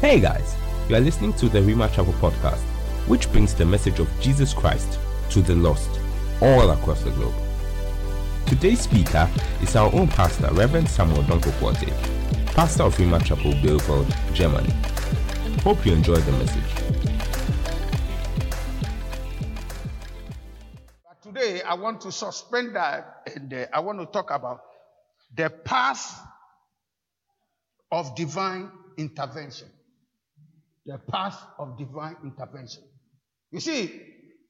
Hey guys, you are listening to the Rhema Chapel podcast, which brings the message of Jesus Christ to the lost all across the globe. Today's speaker is our own pastor, Reverend Samuel Odonkor-Quartey, pastor of Rhema Chapel, Bielefeld, Germany. Hope you enjoy the message. Today, I want to suspend that and uh, I want to talk about the path of divine intervention. The path of divine intervention. You see,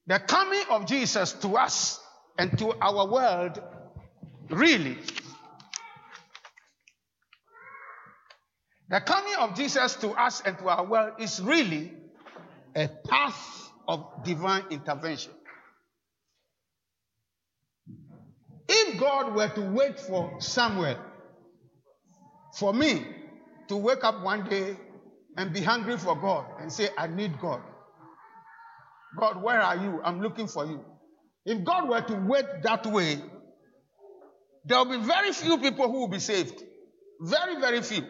the coming of Jesus to us and to our world really the coming of Jesus to us and to our world is really a path of divine intervention. If God were to wait for Samuel, for me to wake up one day and be hungry for God and say, I need God. God, where are you? I'm looking for you. If God were to wait that way, there will be very few people who will be saved. Very, very few.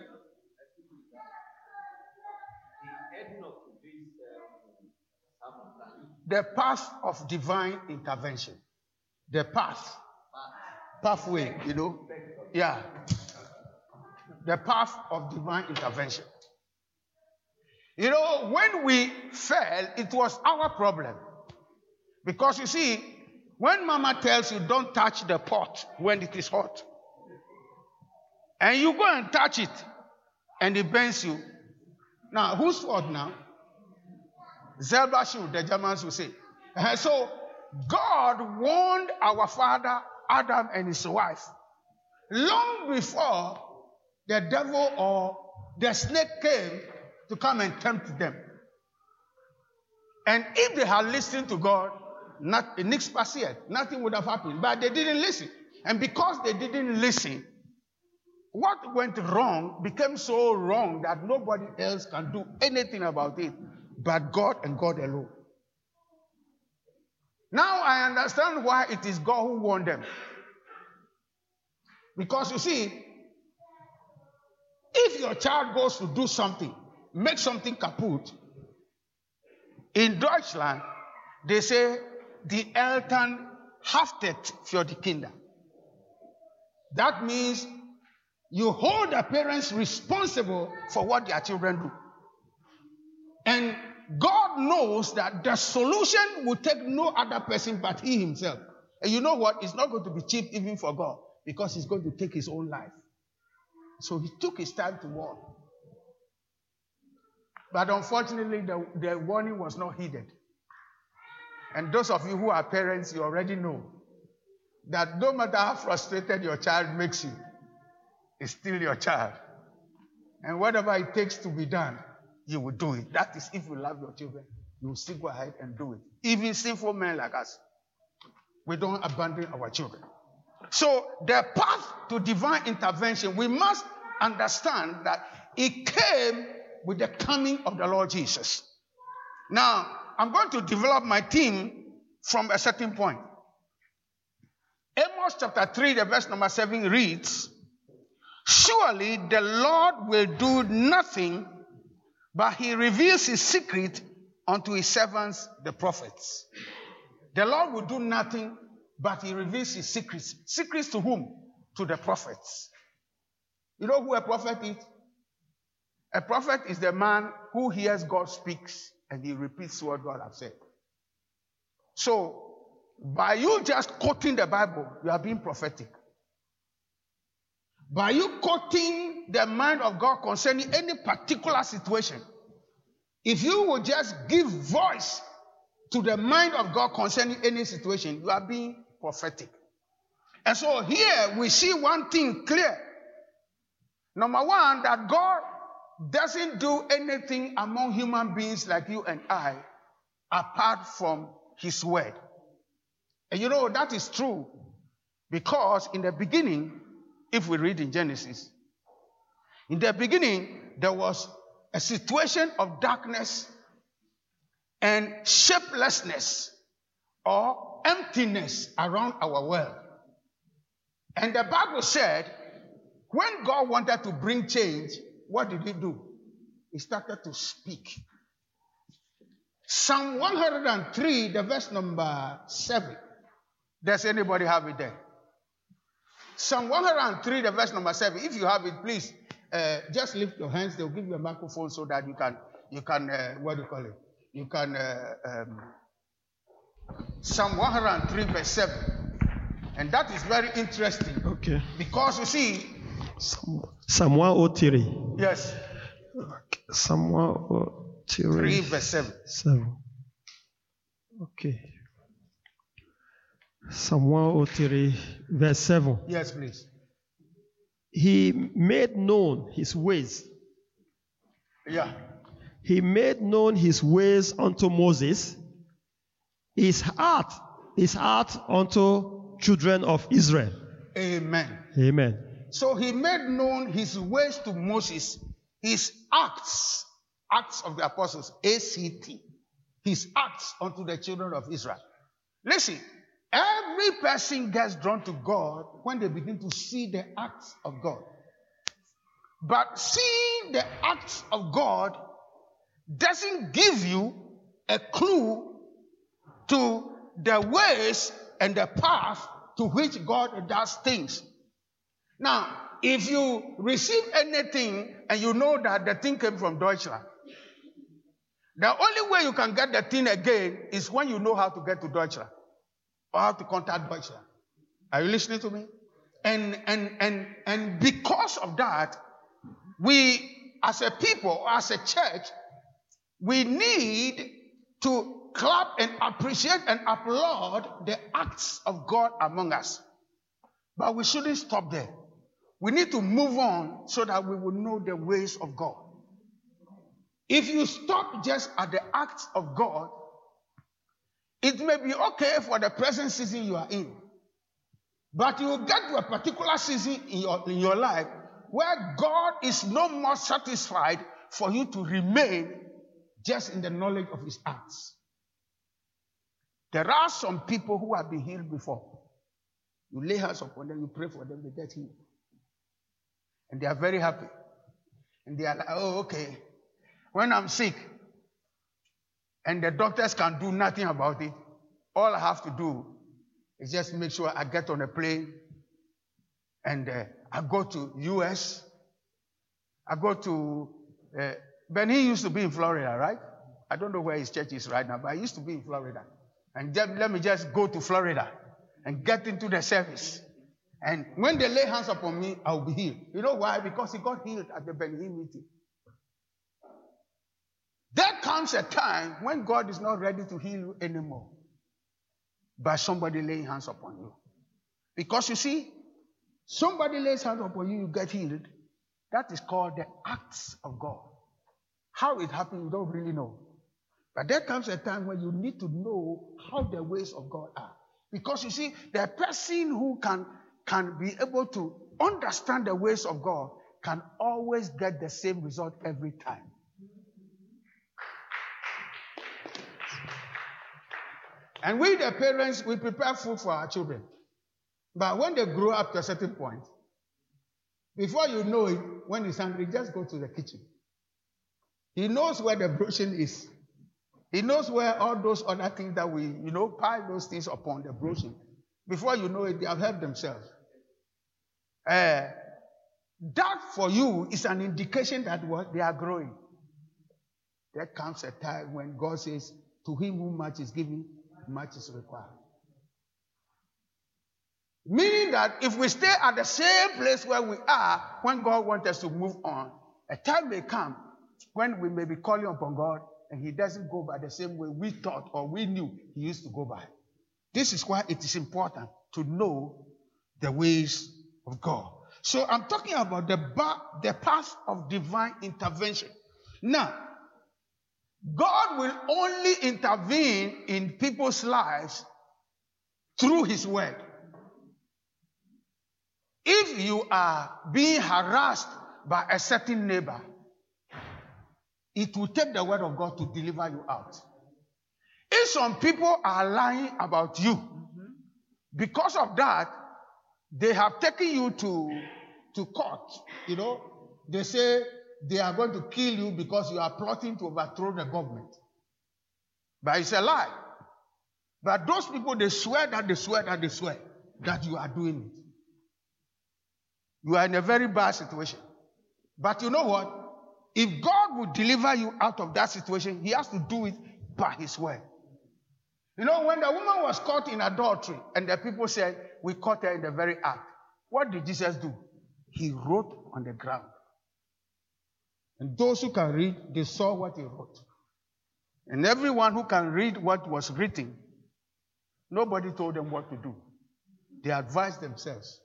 The path of divine intervention. The path. Pathway, you know? Yeah. The path of divine intervention. You know, when we fell, it was our problem. Because you see, when mama tells you don't touch the pot when it is hot, and you go and touch it, and it burns you. Now, whose fault now? Zelba shoe, the Germans will say. Uh, so, God warned our father Adam and his wife long before the devil or the snake came to come and tempt them. And if they had listened to God, not nix nothing would have happened. But they didn't listen. And because they didn't listen, what went wrong became so wrong that nobody else can do anything about it but God and God alone. Now I understand why it is God who warned them. Because you see, if your child goes to do something make something kaput. In Deutschland, they say the Eltern haftet für die Kinder. That means you hold the parents responsible for what their children do. And God knows that the solution will take no other person but He Himself. And you know what? It's not going to be cheap even for God because He's going to take His own life. So He took His time to warn. But unfortunately, the, the warning was not heeded. And those of you who are parents, you already know that no matter how frustrated your child makes you, it's still your child. And whatever it takes to be done, you will do it. That is if you love your children, you will still go ahead and do it. Even sinful men like us, we don't abandon our children. So the path to divine intervention, we must understand that it came with the coming of the Lord Jesus. Now, I'm going to develop my team from a certain point. Amos chapter 3, the verse number 7 reads, Surely the Lord will do nothing, but he reveals his secret unto his servants, the prophets. The Lord will do nothing, but he reveals his secrets. Secrets to whom? To the prophets. You know who a prophet is? A prophet is the man who hears God speaks and he repeats what God has said. So, by you just quoting the Bible, you are being prophetic. By you quoting the mind of God concerning any particular situation, if you will just give voice to the mind of God concerning any situation, you are being prophetic. And so here we see one thing clear. Number one, that God doesn't do anything among human beings like you and I apart from his word. And you know, that is true because in the beginning, if we read in Genesis, in the beginning, there was a situation of darkness and shapelessness or emptiness around our world. And the Bible said, when God wanted to bring change, what did he do? he started to speak. Psalm 103, the verse number 7. Does anybody have it there? Psalm 103, the verse number 7. If you have it, please uh, just lift your hands. They'll give you a microphone so that you can, you can uh, what do you call it? You can, uh, um, Psalm 103, verse 7. And that is very interesting. Okay. Because you see, Psalm 103. yes, Okay. Psalm 103. 3 verse 7. 7. Okay. Psalm 103, verse 7. Yes, please. He made known his ways. Yeah. He made known his ways unto Moses, his heart, his heart unto children of Israel. Amen. Amen. So he made known his ways to Moses, his acts, acts of the apostles, ACT, his acts unto the children of Israel. Listen, every person gets drawn to God when they begin to see the acts of God. But seeing the acts of God doesn't give you a clue to the ways and the path to which God does things. Now, if you receive anything and you know that the thing came from Deutschland, the only way you can get the thing again is when you know how to get to Deutschland or how to contact Deutschland. Are you listening to me? And and and and because of that, we as a people, as a church, we need to clap and appreciate and applaud the acts of God among us. But we shouldn't stop there. We need to move on so that we will know the ways of God. If you stop just at the acts of God, it may be okay for the present season you are in. But you will get to a particular season in your, in your life where God is no more satisfied for you to remain just in the knowledge of his acts. There are some people who have been healed before. You lay hands upon them, you pray for them, they get healed. And they are very happy. And they are like, oh, okay. When I'm sick and the doctors can do nothing about it, all I have to do is just make sure I get on a plane and uh, I go to US. I go to, uh, Ben, he used to be in Florida, right? I don't know where his church is right now, but he used to be in Florida. And let me just go to Florida and get into the service. And when they lay hands upon me, I'll be healed. You know why? Because he got healed at the Benny meeting. There comes a time when God is not ready to heal you anymore by somebody laying hands upon you. Because you see, somebody lays hands upon you, you get healed. That is called the acts of God. How it happened, you don't really know. But there comes a time when you need to know how the ways of God are. Because you see, the person who can, can be able to understand the ways of God can always get the same result every time. And we, the parents, we prepare food for our children. But when they grow up to a certain point, before you know it, when he's hungry, just go to the kitchen. He knows where the broching is. He knows where all those other things that we, you know, pile those things upon the broching. Before you know it, they have helped themselves. Uh, that for you is an indication that what they are growing. There comes a time when God says, To him whom much is given, much is required. Meaning that if we stay at the same place where we are when God wants us to move on, a time may come when we may be calling upon God and He doesn't go by the same way we thought or we knew He used to go by. This is why it is important to know the ways of God. So I'm talking about the, the path of divine intervention. Now, God will only intervene in people's lives through His word. If you are being harassed by a certain neighbor, it will take the word of God to deliver you out. If some people are lying about you, because of that, they have taken you to, to court. You know, they say they are going to kill you because you are plotting to overthrow the government. But it's a lie. But those people, they swear that they swear that they swear that you are doing it. You are in a very bad situation. But you know what? If God will deliver you out of that situation, He has to do it by His word. You know, when the woman was caught in adultery and the people said, We caught her in the very act, what did Jesus do? He wrote on the ground. And those who can read, they saw what he wrote. And everyone who can read what was written, nobody told them what to do. They advised themselves.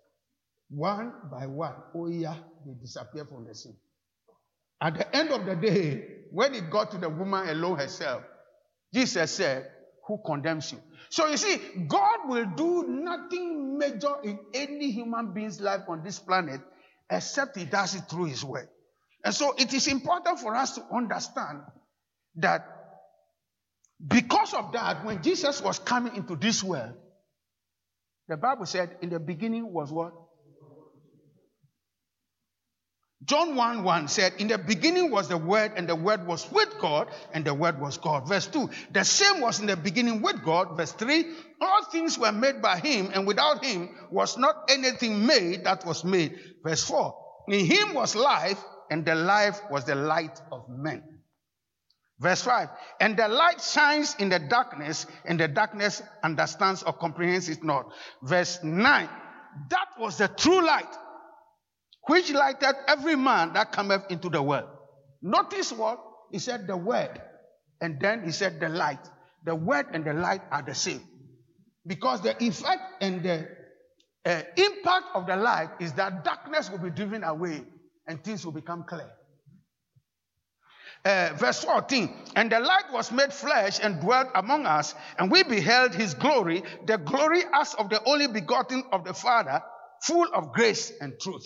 One by one, oh yeah, they disappeared from the scene. At the end of the day, when it got to the woman alone herself, Jesus said, Who condemns you? So you see, God will do nothing major in any human being's life on this planet except He does it through His word. And so it is important for us to understand that because of that, when Jesus was coming into this world, the Bible said, in the beginning was what? John 1 1 said, In the beginning was the Word, and the Word was with God, and the Word was God. Verse 2, the same was in the beginning with God. Verse 3, all things were made by Him, and without Him was not anything made that was made. Verse 4, in Him was life, and the life was the light of men. Verse 5, and the light shines in the darkness, and the darkness understands or comprehends it not. Verse 9, that was the true light which lighted every man that cometh into the world. Notice what? He said the word, and then he said the light. The word and the light are the same. Because the effect and the uh, impact of the light is that darkness will be driven away and things will become clear. Uh, verse 14, and the light was made flesh and dwelt among us, and we beheld his glory, the glory as of the only begotten of the Father, full of grace and truth.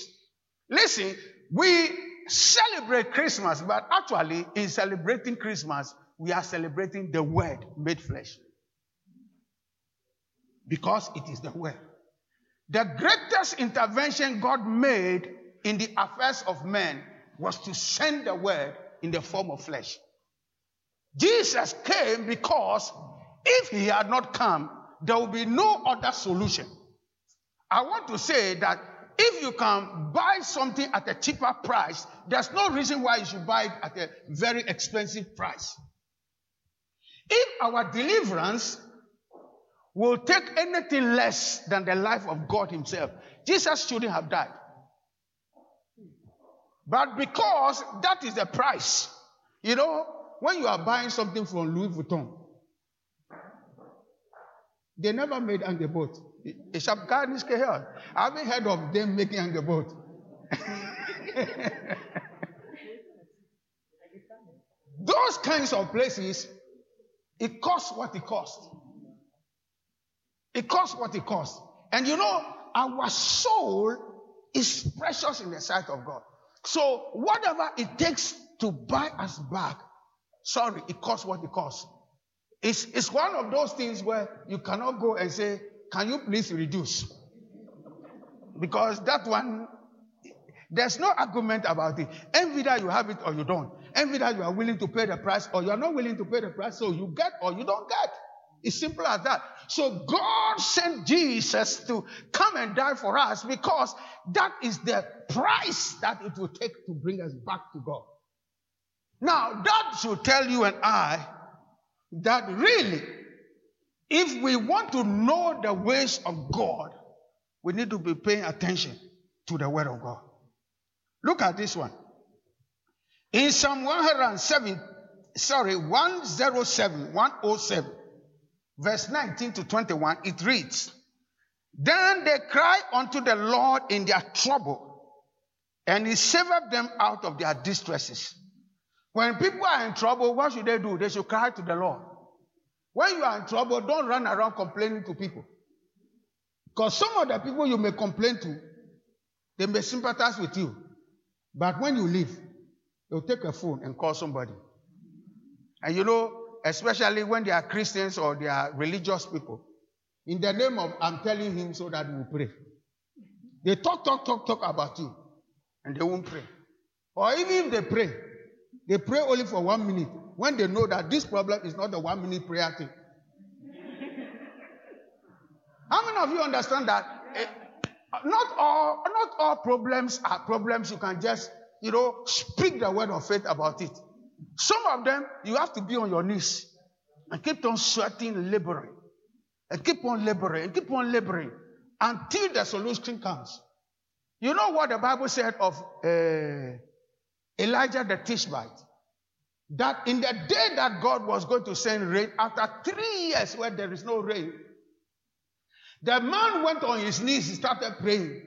Listen, we celebrate Christmas, but actually, in celebrating Christmas, we are celebrating the Word made flesh. Because it is the Word. The greatest intervention God made in the affairs of men was to send the Word in the form of flesh. Jesus came because if he had not come, there would be no other solution. I want to say that if you can buy something at a cheaper price, there's no reason why you should buy it at a very expensive price. If our deliverance will take anything less than the life of God Himself, Jesus shouldn't have died. But because that is the price, you know, when you are buying something from Louis Vuitton, they never made Angebot. I haven't heard of them making Angebot. Those kinds of places, it costs what it costs. It costs what it costs. And you know, our soul is precious in the sight of God. So whatever it takes to buy us back, sorry, it costs what it costs. It's, it's one of those things where you cannot go and say, Can you please reduce? Because that one, there's no argument about it. That you have it or you don't. That you are willing to pay the price or you are not willing to pay the price, so you get or you don't get. It's simple as that. So God sent Jesus to come and die for us because that is the price that it will take to bring us back to God. Now, that should tell you and I that really, if we want to know the ways of God, we need to be paying attention to the Word of God. Look at this one. In Psalm 107, sorry, 107, 107, verse 19 to 21, it reads, Then they cry unto the Lord in their trouble, and he saved them out of their distresses. When people are in trouble, what should they do? They should cry to the Lord. When you are in trouble, don't run around complaining to people. Because some of the people you may complain to, they may sympathize with you. But when you leave, they'll take a phone and call somebody. And you know, especially when they are Christians or they are religious people, in the name of I'm telling him so that we pray. They talk, talk, talk, talk about you, and they won't pray. Or even if they pray, they pray only for one minute when they know that this problem is not a one minute prayer thing. How many of you understand that? Eh, not all, not all problems are problems you can just, you know, speak the word of faith about it. Some of them, you have to be on your knees and keep on sweating, laboring, and keep on laboring, and keep on laboring until the solution comes. You know what the Bible said of uh, Elijah the Tishbite? That in the day that God was going to send rain, after three years where there is no rain, the man went on his knees, he started praying.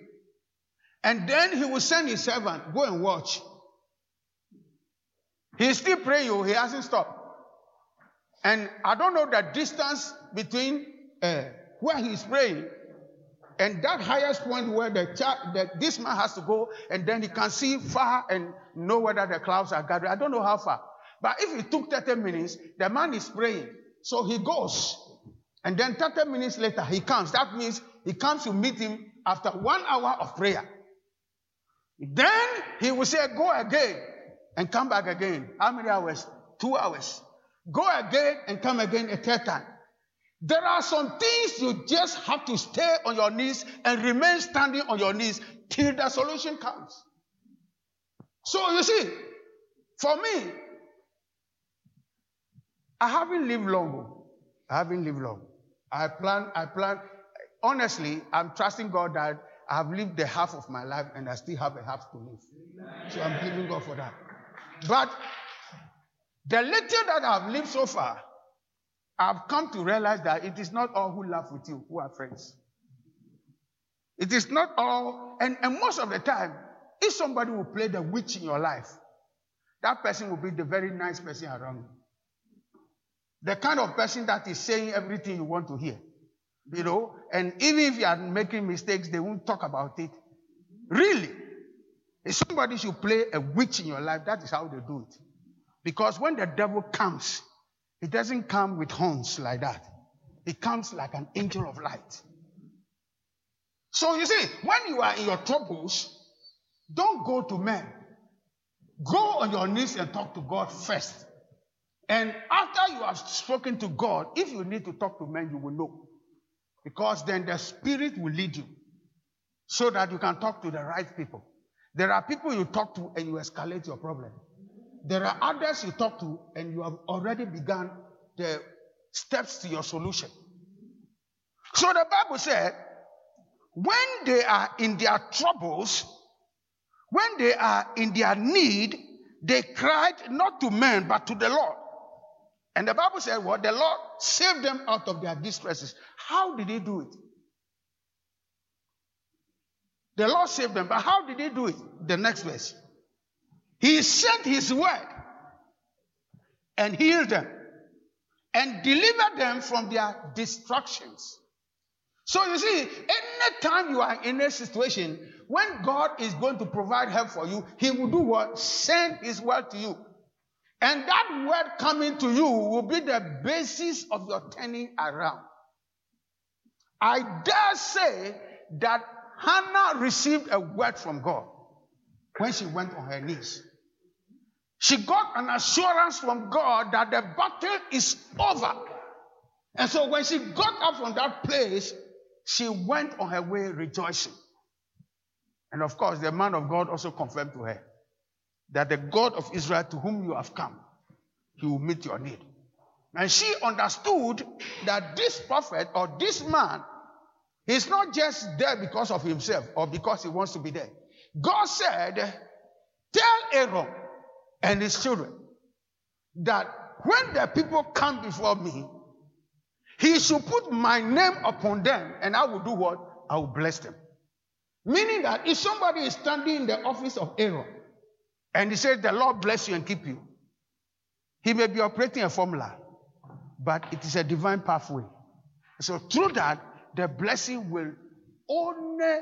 And then he will send his servant, go and watch. He's still praying, oh, he hasn't stopped. And I don't know the distance between uh, where he's praying and that highest point where the, the, this man has to go, and then he can see far and know whether the clouds are gathering. I don't know how far. But if it took 30 minutes, the man is praying. So he goes. And then 30 minutes later, he comes. That means he comes to meet him after one hour of prayer. Then he will say, Go again and come back again. How many hours? Two hours. Go again and come again a third time. There are some things you just have to stay on your knees and remain standing on your knees till the solution comes. So you see, for me, I haven't lived long. Oh. I haven't lived long. I plan, I plan. Honestly, I'm trusting God that I have lived the half of my life and I still have a half to live. So I'm believing God for that. But the little that I've lived so far, I've come to realize that it is not all who laugh with you who are friends. It is not all, and, and most of the time, if somebody will play the witch in your life, that person will be the very nice person around you. The kind of person that is saying everything you want to hear. You know, and even if you are making mistakes, they won't talk about it. Really. If somebody should play a witch in your life, that is how they do it. Because when the devil comes, it doesn't come with horns like that. It comes like an angel of light. So you see, when you are in your troubles, don't go to men. Go on your knees and talk to God first. And after you have spoken to God, if you need to talk to men, you will know. Because then the Spirit will lead you so that you can talk to the right people. There are people you talk to and you escalate your problem. There are others you talk to, and you have already begun the steps to your solution. So the Bible said, when they are in their troubles, when they are in their need, they cried not to men, but to the Lord. And the Bible said? Well, the Lord saved them out of their distresses. How did He do it? The Lord saved them, but how did He do it? The next verse. He sent his word and healed them and delivered them from their destructions. So you see, anytime you are in a situation, when God is going to provide help for you, He will do what? Send His word to you. And that word coming to you will be the basis of your turning around. I dare say that Hannah received a word from God when she went on her knees. She got an assurance from God that the battle is over. And so when she got up from that place, she went on her way rejoicing. And of course, the man of God also confirmed to her that the God of Israel to whom you have come, he will meet your need. And she understood that this prophet or this man is not just there because of himself or because he wants to be there. God said, Tell Aaron and his children that when the people come before me, he should put my name upon them and I will do what? I will bless them. Meaning that if somebody is standing in the office of Aaron and he said, The Lord bless you and keep you, he may be operating a formula, but it is a divine pathway. So through that, the blessing will only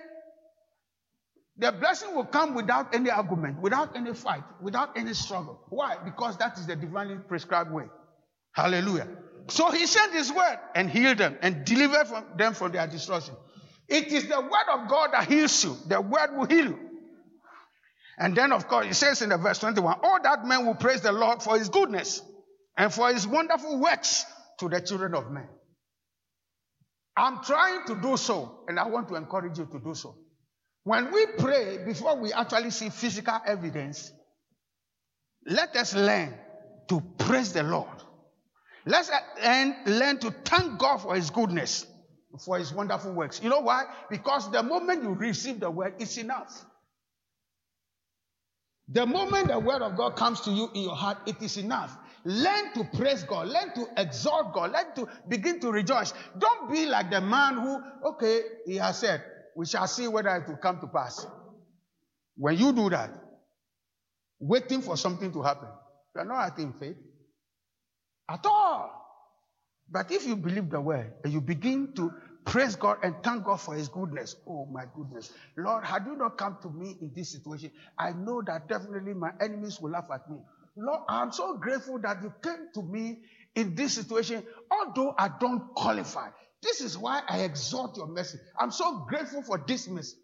the blessing will come without any argument, without any fight, without any struggle. Why? Because that is the divinely prescribed way. Hallelujah. So he sent his word and healed them and delivered from them from their destruction. It is the word of God that heals you. The word will heal you. And then, of course, it says in the verse 21 all that men will praise the Lord for his goodness and for his wonderful works to the children of men. I'm trying to do so, and I want to encourage you to do so. When we pray, before we actually see physical evidence, let us learn to praise the Lord. Let's uh, learn, learn to thank God for His goodness, for His wonderful works. You know why? Because the moment you receive the word, it's enough. The moment the word of God comes to you in your heart, it is enough. Learn to praise God. Learn to exalt God. Learn to begin to rejoice. Don't be like the man who, okay, he has said, we shall see whether it will come to pass. When you do that, waiting for something to happen, you are not acting faith at all. But if you believe the word and you begin to praise God and thank God for His goodness, oh my goodness, Lord, had you not come to me in this situation, I know that definitely my enemies will laugh at me. Lord, I'm so grateful that you came to me in this situation, although I don't qualify. This is why I exalt your mercy. I'm so grateful for this mercy.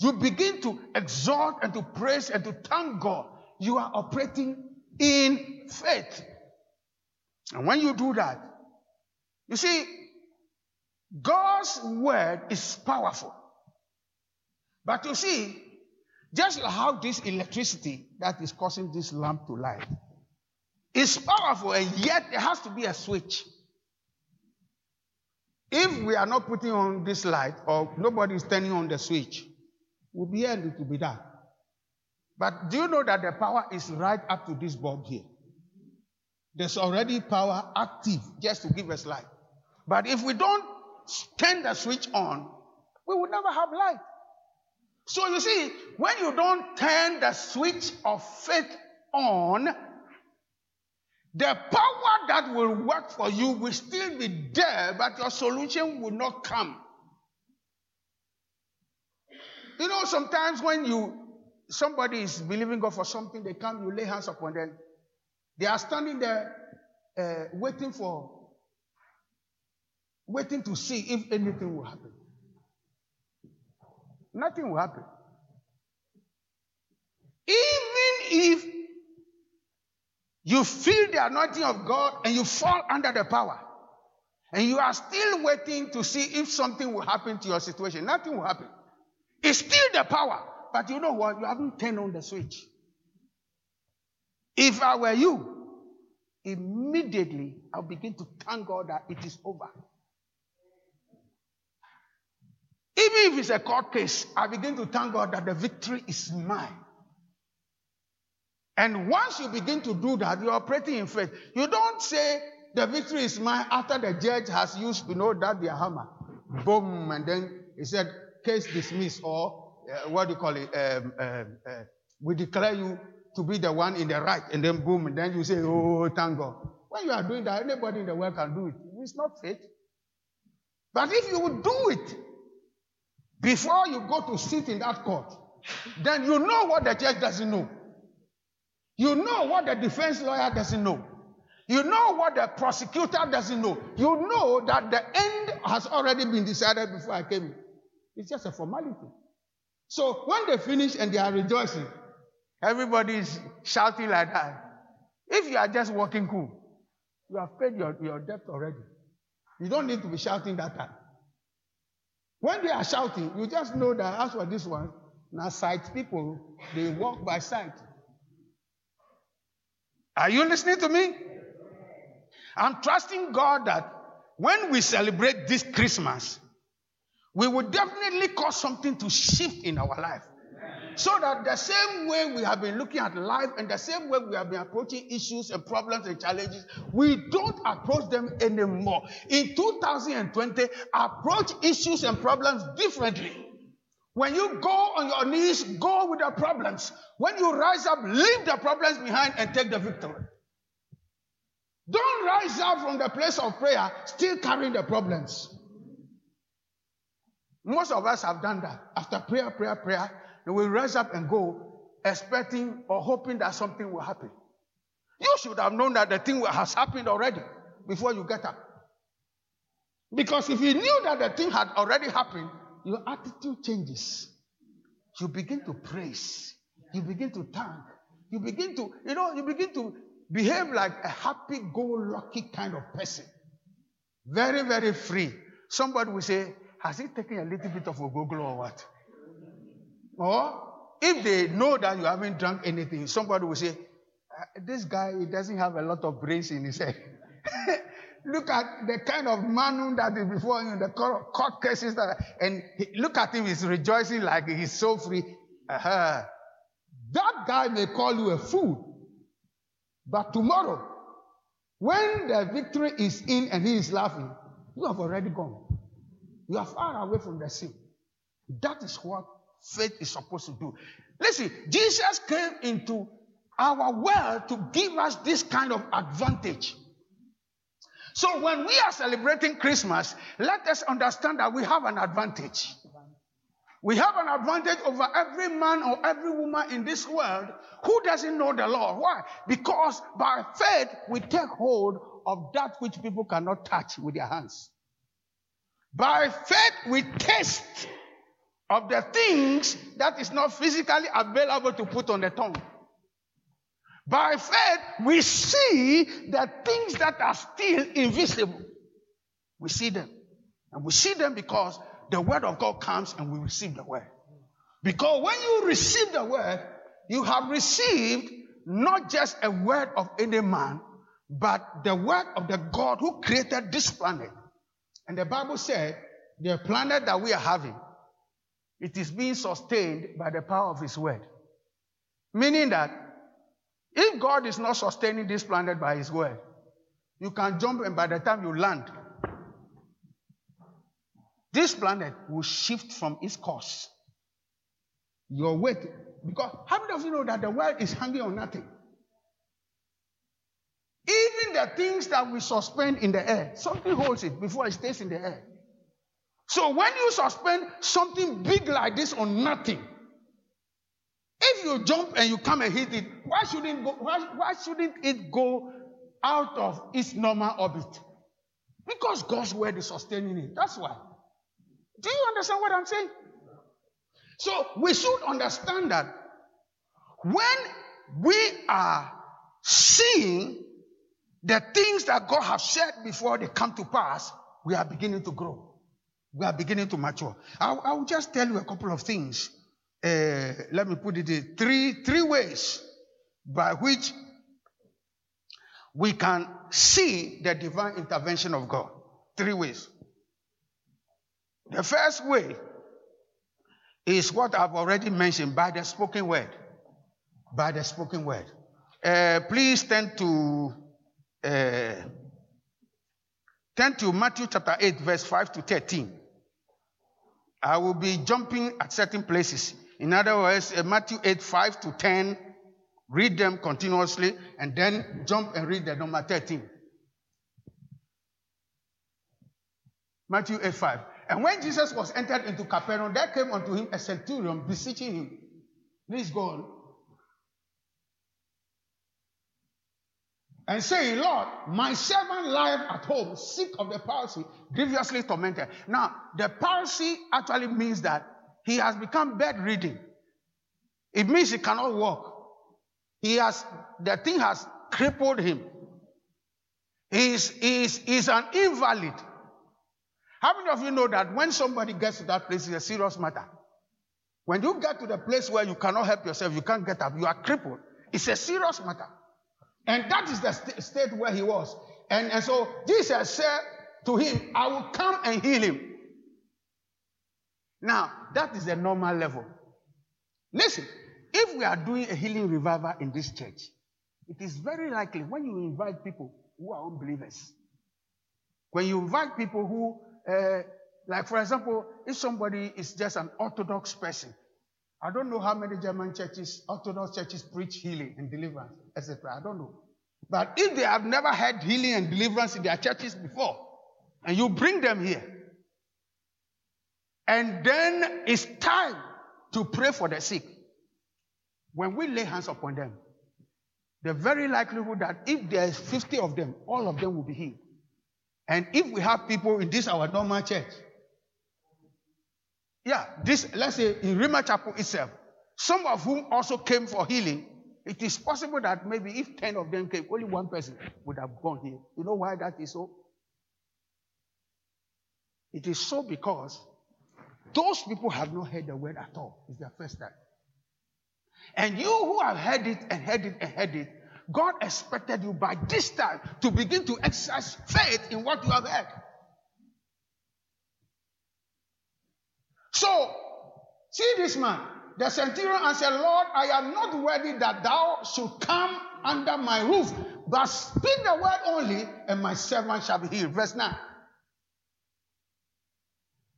You begin to exalt and to praise and to thank God. You are operating in faith. And when you do that, you see, God's word is powerful. But you see, just like how this electricity that is causing this lamp to light is powerful, and yet there has to be a switch. If we are not putting on this light or nobody is turning on the switch, we'll be able to be that. But do you know that the power is right up to this bulb here? There's already power active just to give us light. But if we don't turn the switch on, we will never have light. So you see, when you don't turn the switch of faith on, the power that will work for you will still be there, but your solution will not come. You know, sometimes when you somebody is believing God for something, they come, you lay hands upon them. They are standing there uh, waiting for, waiting to see if anything will happen. Nothing will happen. Even if you feel the anointing of God and you fall under the power, and you are still waiting to see if something will happen to your situation, nothing will happen. It's still the power, but you know what? You haven't turned on the switch. If I were you, immediately I'll begin to thank God that it is over. Even if it's a court case, I begin to thank God that the victory is mine. And once you begin to do that, you're operating in faith. You don't say the victory is mine after the judge has used, you know, that their hammer. Boom, and then he said, case dismissed, or uh, what do you call it? Um, uh, uh, we declare you to be the one in the right, and then boom, and then you say, oh, thank God. When you are doing that, anybody in the world can do it. It's not faith. But if you would do it, before you go to sit in that court, then you know what the judge doesn't know. You know what the defense lawyer doesn't know. You know what the prosecutor doesn't know. You know that the end has already been decided before I came. It's just a formality. So when they finish and they are rejoicing, everybody is shouting like that. If you are just walking cool, you have paid your, your debt already. You don't need to be shouting that time. When they are shouting, you just know that as for this one, now sight people, they walk by sight. Are you listening to me? I'm trusting God that when we celebrate this Christmas, we will definitely cause something to shift in our life. So that the same way we have been looking at life and the same way we have been approaching issues and problems and challenges, we don't approach them anymore. In 2020, approach issues and problems differently. When you go on your knees, go with the problems. When you rise up, leave the problems behind and take the victory. Don't rise up from the place of prayer still carrying the problems. Most of us have done that. After prayer, prayer, prayer, they will rise up and go expecting or hoping that something will happen. You should have known that the thing has happened already before you get up. Because if you knew that the thing had already happened, your attitude changes. You begin to praise. you begin to thank. You begin to, you know, you begin to behave like a happy go lucky kind of person. Very, very free. Somebody will say, Has he taken a little bit of a Google or what? Or if they know that you haven't drunk anything, somebody will say, uh, This guy he doesn't have a lot of brains in his head. look at the kind of man that is before him, the court cases that, and he, look at him, he's rejoicing like he's so free. Uh-huh. That guy may call you a fool, but tomorrow, when the victory is in and he is laughing, you have already gone. You are far away from the sin. That is what faith is supposed to do. Listen, Jesus came into our world to give us this kind of advantage. So when we are celebrating Christmas, let us understand that we have an advantage. We have an advantage over every man or every woman in this world who doesn't know the Lord. Why? Because by faith we take hold of that which people cannot touch with their hands. By faith we taste of the things that is not physically available to put on the tongue. By faith, we see the things that are still invisible. We see them. And we see them because the word of God comes and we receive the word. Because when you receive the word, you have received not just a word of any man, but the word of the God who created this planet. And the Bible said the planet that we are having, it is being sustained by the power of his word. Meaning that if God is not sustaining this planet by His word, you can jump and by the time you land, this planet will shift from its course. Your weight, because how many of you know that the world is hanging on nothing? Even the things that we suspend in the air, something holds it before it stays in the air. So when you suspend something big like this on nothing, if you jump and you come and hit it, why shouldn't go, why, why shouldn't it go out of its normal orbit? Because God's word is sustaining it. That's why. Do you understand what I'm saying? So we should understand that when we are seeing the things that God has said before they come to pass, we are beginning to grow. We are beginning to mature. I, I will just tell you a couple of things uh, let me put it in three, three ways by which we can see the divine intervention of God. Three ways. The first way is what I've already mentioned by the spoken word. By the spoken word. Uh, please turn to uh, turn to Matthew chapter 8, verse 5 to 13. I will be jumping at certain places. In other words, uh, Matthew 8, 5 to 10, read them continuously, and then jump and read the number 13. Matthew 8, 5. And when Jesus was entered into Capernaum, there came unto him a centurion beseeching him. Please go on. And saying, Lord, my servant lieth at home, sick of the palsy, grievously tormented. Now, the palsy actually means that he has become bedridden. It means he cannot walk. He has, the thing has crippled him. He's, he's, he's an invalid. How many of you know that when somebody gets to that place, it's a serious matter? When you get to the place where you cannot help yourself, you can't get up, you are crippled, it's a serious matter. And that is the st- state where he was. And, and so Jesus said to him, I will come and heal him. Now, that is the normal level. Listen, if we are doing a healing revival in this church, it is very likely when you invite people who are unbelievers, when you invite people who, uh, like for example, if somebody is just an Orthodox person, I don't know how many German churches, Orthodox churches preach healing and deliverance, etc. I don't know. But if they have never had healing and deliverance in their churches before, and you bring them here, and then it's time to pray for the sick. When we lay hands upon them, the very likelihood that if there's 50 of them, all of them will be healed. And if we have people in this our normal church, yeah, this let's say in Rhema Chapel itself, some of whom also came for healing, it is possible that maybe if 10 of them came, only one person would have gone here. You know why that is so? It is so because those people have not heard the word at all. It's their first time. And you who have heard it and heard it and heard it, God expected you by this time to begin to exercise faith in what you have heard. So, see this man. The centurion answered, Lord, I am not worthy that thou should come under my roof, but speak the word only, and my servant shall be healed. Verse 9.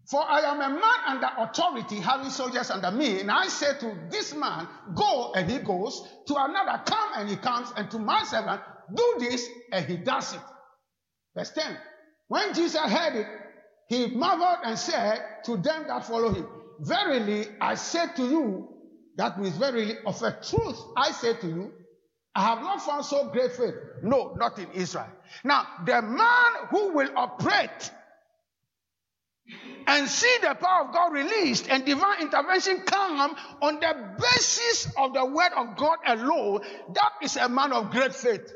For I am a man under authority, having soldiers under me. And I say to this man, Go, and he goes. To another, Come, and he comes. And to my servant, Do this, and he does it. Verse 10. When Jesus heard it, he marveled and said to them that follow him, Verily, I say to you, that means verily, of a truth, I say to you, I have not found so great faith. No, not in Israel. Now, the man who will operate and see the power of God released and divine intervention come on the basis of the word of God alone, that is a man of great faith.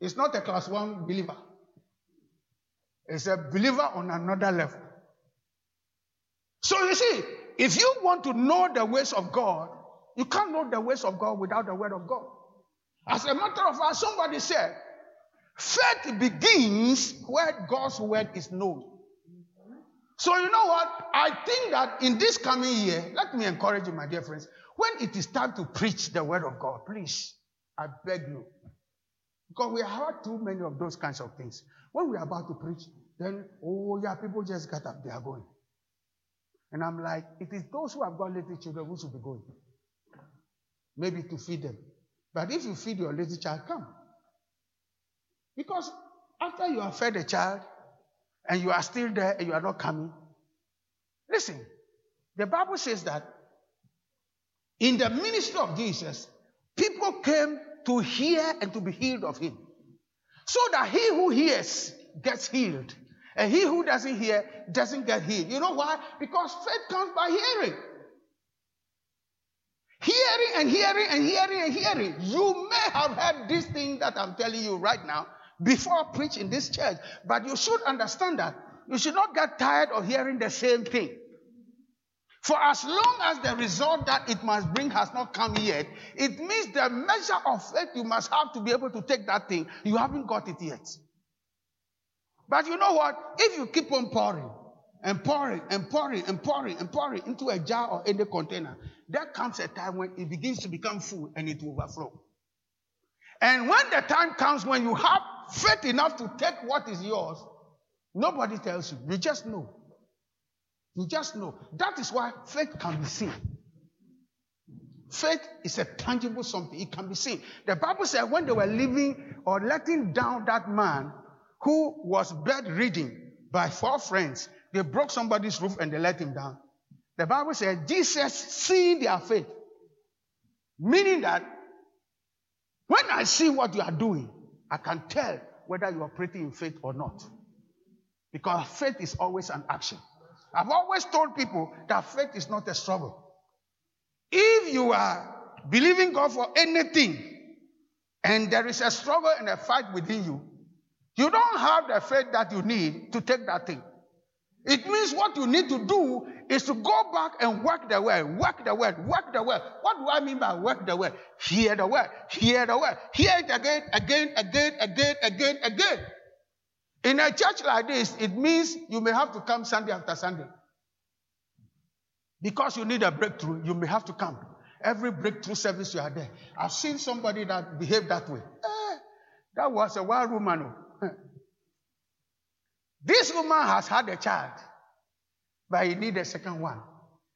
It's not a class one believer, it's a believer on another level. So you see, if you want to know the ways of God, you can't know the ways of God without the word of God. As a matter of fact, somebody said, Faith begins where God's word is known. So, you know what? I think that in this coming year, let me encourage you, my dear friends, when it is time to preach the word of God, please, I beg you. Because we have too many of those kinds of things. When we're about to preach, then, oh, yeah, people just get up, they are going. And I'm like, it is those who have got little children who should be going. Maybe to feed them. But if you feed your little child, come. Because after you have fed a child and you are still there and you are not coming, listen, the Bible says that in the ministry of Jesus, people came to hear and to be healed of him. So that he who hears gets healed. And he who doesn't hear doesn't get healed. You know why? Because faith comes by hearing. Hearing and hearing and hearing and hearing. You may have heard this thing that I'm telling you right now, before I preach in this church. But you should understand that you should not get tired of hearing the same thing. For as long as the result that it must bring has not come yet, it means the measure of faith you must have to be able to take that thing, you haven't got it yet. But you know what? If you keep on pouring and pouring and pouring and pouring and pouring into a jar or any container, there comes a time when it begins to become full and it will overflow. And when the time comes when you have faith enough to take what is yours, nobody tells you. You just know. You just know. That is why faith can be seen. Faith is a tangible something. It can be seen. The Bible said when they were leaving or letting down that man who was bedridden by four friends, they broke somebody's roof and they let him down. The Bible said Jesus seeing their faith, meaning that when I see what you are doing, I can tell whether you're operating in faith or not. Because faith is always an action. I've always told people that faith is not a struggle. If you are believing God for anything and there is a struggle and a fight within you, you don't have the faith that you need to take that thing. It means what you need to do is to go back and work the word, work the word, work the word. What do I mean by work the word? Hear the word, hear the word, hear it again, again, again, again, again, again. In a church like this, it means you may have to come Sunday after Sunday. Because you need a breakthrough, you may have to come. Every breakthrough service you are there. I've seen somebody that behaved that way. Eh, that was a wild woman. Oh. This woman has had a child but he need a second one.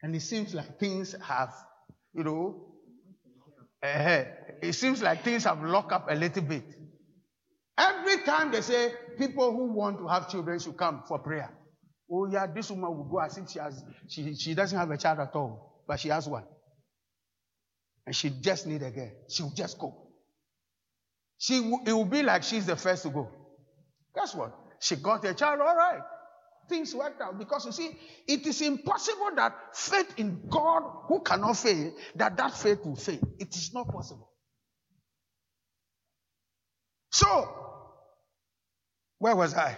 And it seems like things have, you know, uh, it seems like things have locked up a little bit. Every time they say people who want to have children should come for prayer. Oh yeah, this woman will go as if she has she, she doesn't have a child at all, but she has one. And she just need a girl. She will just go. She it will be like she's the first to go. Guess what? She got a child, all right. things worked out. Because you see, it is impossible that faith in God who cannot fail, that that faith will fail. It is not possible. So, where was I?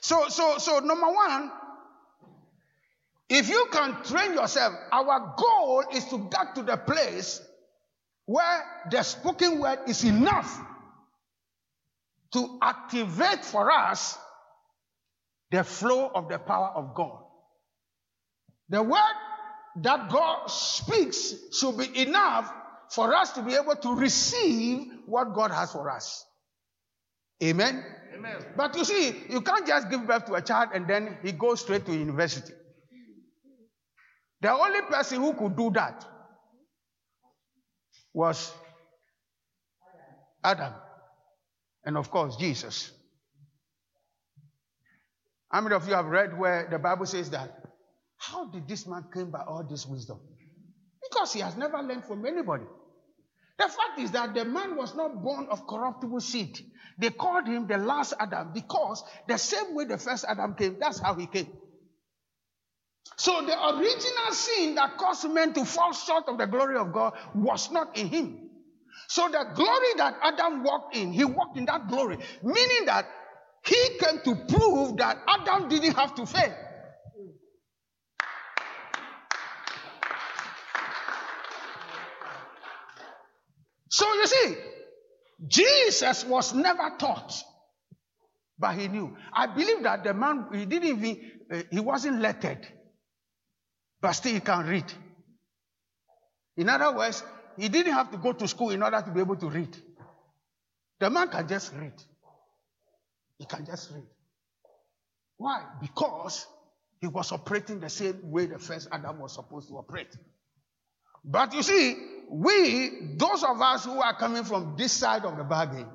So, so, so number one, if you can train yourself, our goal is to get to the place where the spoken word is enough to activate for us the flow of the power of God. The word that God speaks should be enough for us to be able to receive what God has for us. Amen? Amen. But you see, you can't just give birth to a child and then he goes straight to university. The only person who could do that was Adam. And of course, Jesus. How many of you have read where the Bible says that? How did this man came by all this wisdom? Because he has never learned from anybody. The fact is that the man was not born of corruptible seed. They called him the last Adam because the same way the first Adam came, that's how he came. So the original sin that caused men to fall short of the glory of God was not in him. So the glory that Adam walked in, he walked in that glory, meaning that he came to prove that Adam didn't have to fail. So you see, Jesus was never taught, but he knew. I believe that the man, he didn't even, uh, he wasn't lettered, but still he can read. In other words, he didn't have to go to school in order to be able to read. The man can just read. He can just read. Why? Because he was operating the same way the first Adam was supposed to operate. But you see, we, those of us who are coming from this side of the bargain,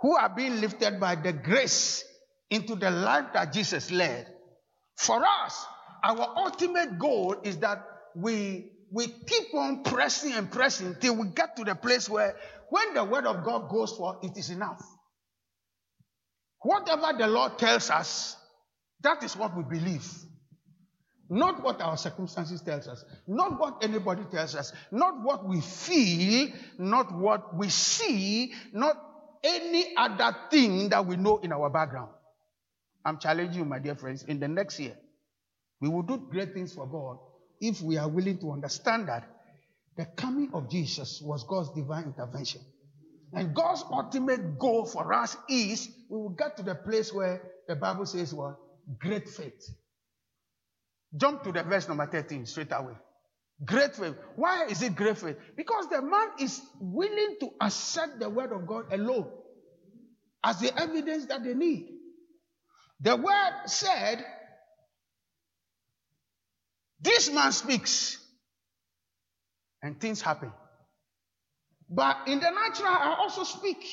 who are being lifted by the grace into the life that Jesus led, for us, our ultimate goal is that we, we keep on pressing and pressing till we get to the place where when the word of God goes for, it is enough. Whatever the Lord tells us, that is what we believe. Not what our circumstances tells us, not what anybody tells us, not what we feel, not what we see, not any other thing that we know in our background. I'm challenging you, my dear friends, in the next year, we will do great things for God if we are willing to understand that the coming of Jesus was God's divine intervention. And God's ultimate goal for us is we will get to the place where the Bible says what? Great faith. Jump to the verse number 13 straight away. Great faith. Why is it great faith? Because the man is willing to accept the word of God alone as the evidence that they need. The word said, This man speaks, and things happen. But in the natural, I also speak.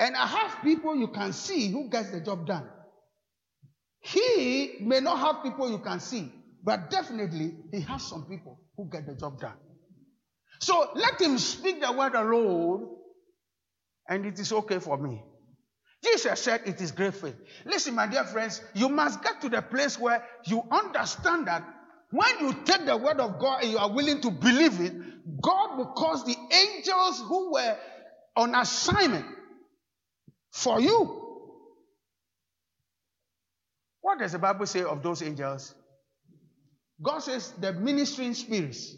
And I have people you can see who gets the job done. He may not have people you can see, but definitely he has some people who get the job done. So let him speak the word alone, and it is okay for me. Jesus said it is great faith. Listen, my dear friends, you must get to the place where you understand that when you take the word of God and you are willing to believe it, God will cause the angels who were on assignment for you. What does the Bible say of those angels? God says the ministering spirits.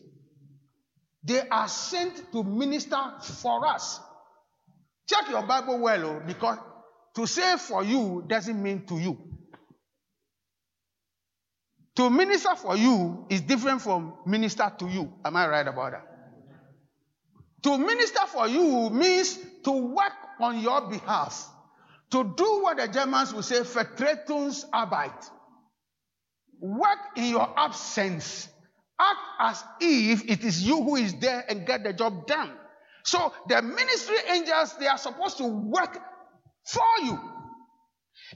They are sent to minister for us. Check your Bible well, oh, because to say for you doesn't mean to you. To minister for you is different from minister to you. Am I right about that? To minister for you means to work on your behalf. To do what the Germans would say, Vertretungsarbeit. Work in your absence. Act as if it is you who is there and get the job done. So the ministry angels, they are supposed to work for you.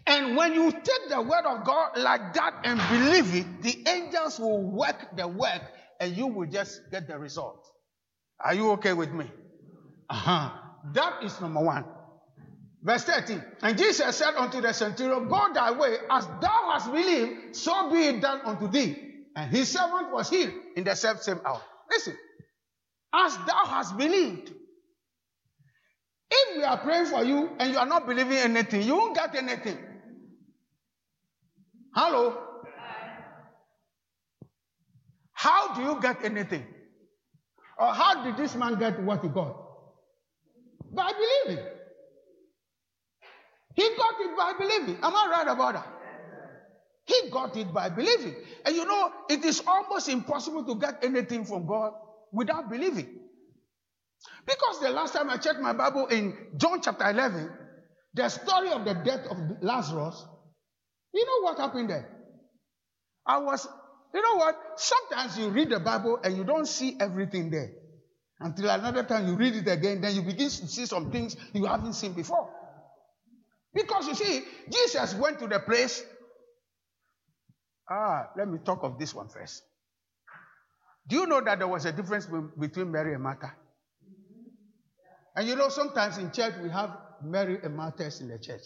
And when you take the word of God like that and believe it, the angels will work the work and you will just get the result. Are you okay with me? Uh-huh. That is number one. Verse 13. And Jesus said unto the centurion, Go thy way, as thou hast believed, so be it done unto thee. And his servant was healed in the self same hour. Listen, as thou hast believed. If we are praying for you and you are not believing anything, you won't get anything. Hello? How do you get anything? Or how did this man get what he got? By believing. He got it by believing. Am I right about that? He got it by believing. And you know, it is almost impossible to get anything from God without believing. Because the last time I checked my Bible in John chapter 11, the story of the death of Lazarus, you know what happened there? I was, you know what? Sometimes you read the Bible and you don't see everything there. Until another time you read it again, then you begin to see some things you haven't seen before. Because you see, Jesus went to the place. Ah, let me talk of this one first. Do you know that there was a difference between Mary and Martha? And you know, sometimes in church we have Mary and Marthas in the church.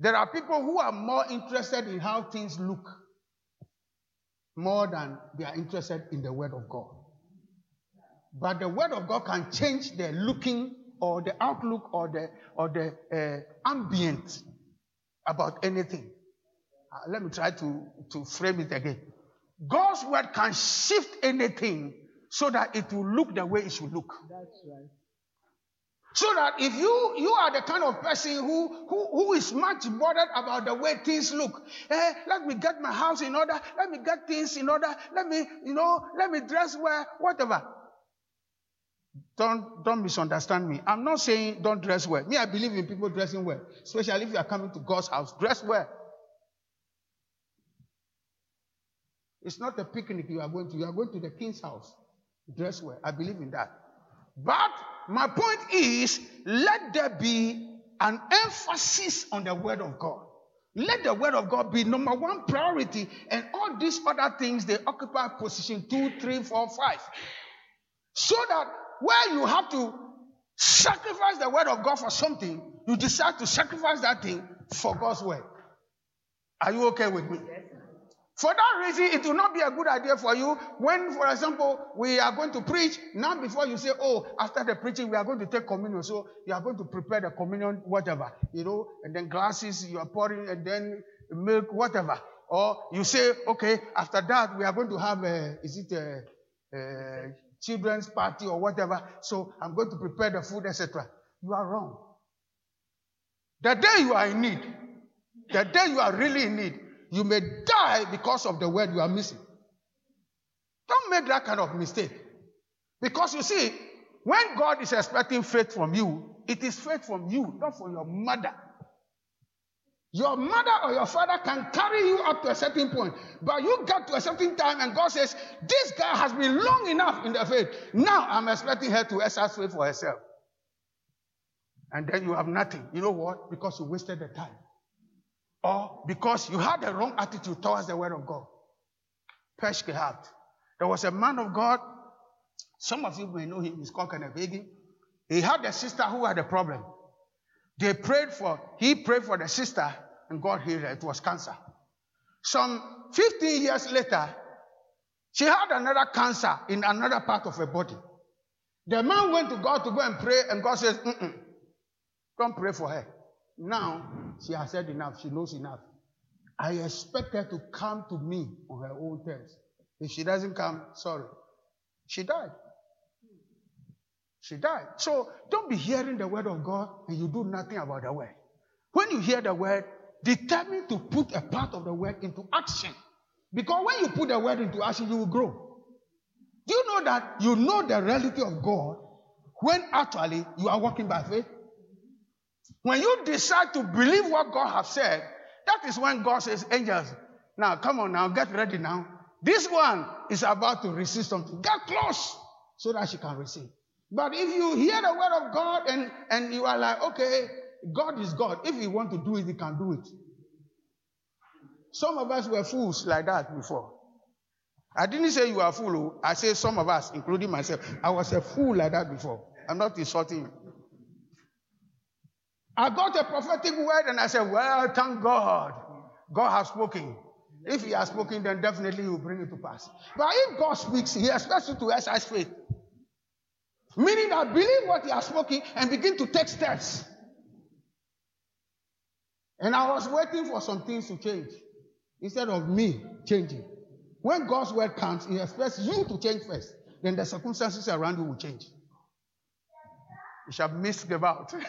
There are people who are more interested in how things look more than they are interested in the Word of God. But the Word of God can change the looking or the outlook or the or the uh, ambient about anything. Uh, let me try to, to frame it again. God's word can shift anything so that it will look the way it should look. That's right. So that if you you are the kind of person who who, who is much bothered about the way things look, eh, let me get my house in order, let me get things in order, let me you know, let me dress well, whatever. Don't, don't misunderstand me. I'm not saying don't dress well. Me, I believe in people dressing well, especially if you are coming to God's house. Dress well. It's not a picnic you are going to. You are going to the king's house. Dress well. I believe in that. But my point is, let there be an emphasis on the word of God. Let the word of God be number one priority, and all these other things they occupy position two, three, four, five. So that where you have to sacrifice the word of God for something, you decide to sacrifice that thing for God's word. Are you okay with me? For that reason, it will not be a good idea for you when, for example, we are going to preach. Now, before you say, Oh, after the preaching, we are going to take communion. So you are going to prepare the communion, whatever, you know, and then glasses you are pouring, and then milk, whatever. Or you say, Okay, after that, we are going to have a, is it a, a children's party or whatever. So I'm going to prepare the food, etc. You are wrong. The day you are in need, the day you are really in need, you may die because of the word you are missing. Don't make that kind of mistake. Because you see, when God is expecting faith from you, it is faith from you, not from your mother. Your mother or your father can carry you up to a certain point, but you get to a certain time and God says, This guy has been long enough in the faith. Now I'm expecting her to exercise faith for herself. And then you have nothing. You know what? Because you wasted the time. Or because you had the wrong attitude towards the word of God. Peshkehat. There was a man of God. Some of you may know him. He's called Kenneth Hagin. He had a sister who had a problem. They prayed for, he prayed for the sister and God healed her. It was cancer. Some 15 years later, she had another cancer in another part of her body. The man went to God to go and pray, and God says, Mm-mm, Don't pray for her. Now she has said enough. She knows enough. I expect her to come to me on her own terms. If she doesn't come, sorry. She died. She died. So don't be hearing the word of God and you do nothing about the word. When you hear the word, determine to put a part of the word into action. Because when you put the word into action, you will grow. Do you know that you know the reality of God when actually you are walking by faith? When you decide to believe what God has said, that is when God says, Angels, now come on now, get ready now. This one is about to receive something. Get close so that she can receive. But if you hear the word of God and, and you are like, okay, God is God. If He want to do it, He can do it. Some of us were fools like that before. I didn't say you are fool. Oh. I say some of us, including myself. I was a fool like that before. I'm not insulting you. I got a prophetic word and I said, Well, thank God. God has spoken. If He has spoken, then definitely He will bring it to pass. But if God speaks, He expects you to exercise faith. Meaning that believe what He are spoken and begin to take steps. And I was waiting for some things to change instead of me changing. When God's word comes, He expects you to change first. Then the circumstances around you will change. You shall miss about.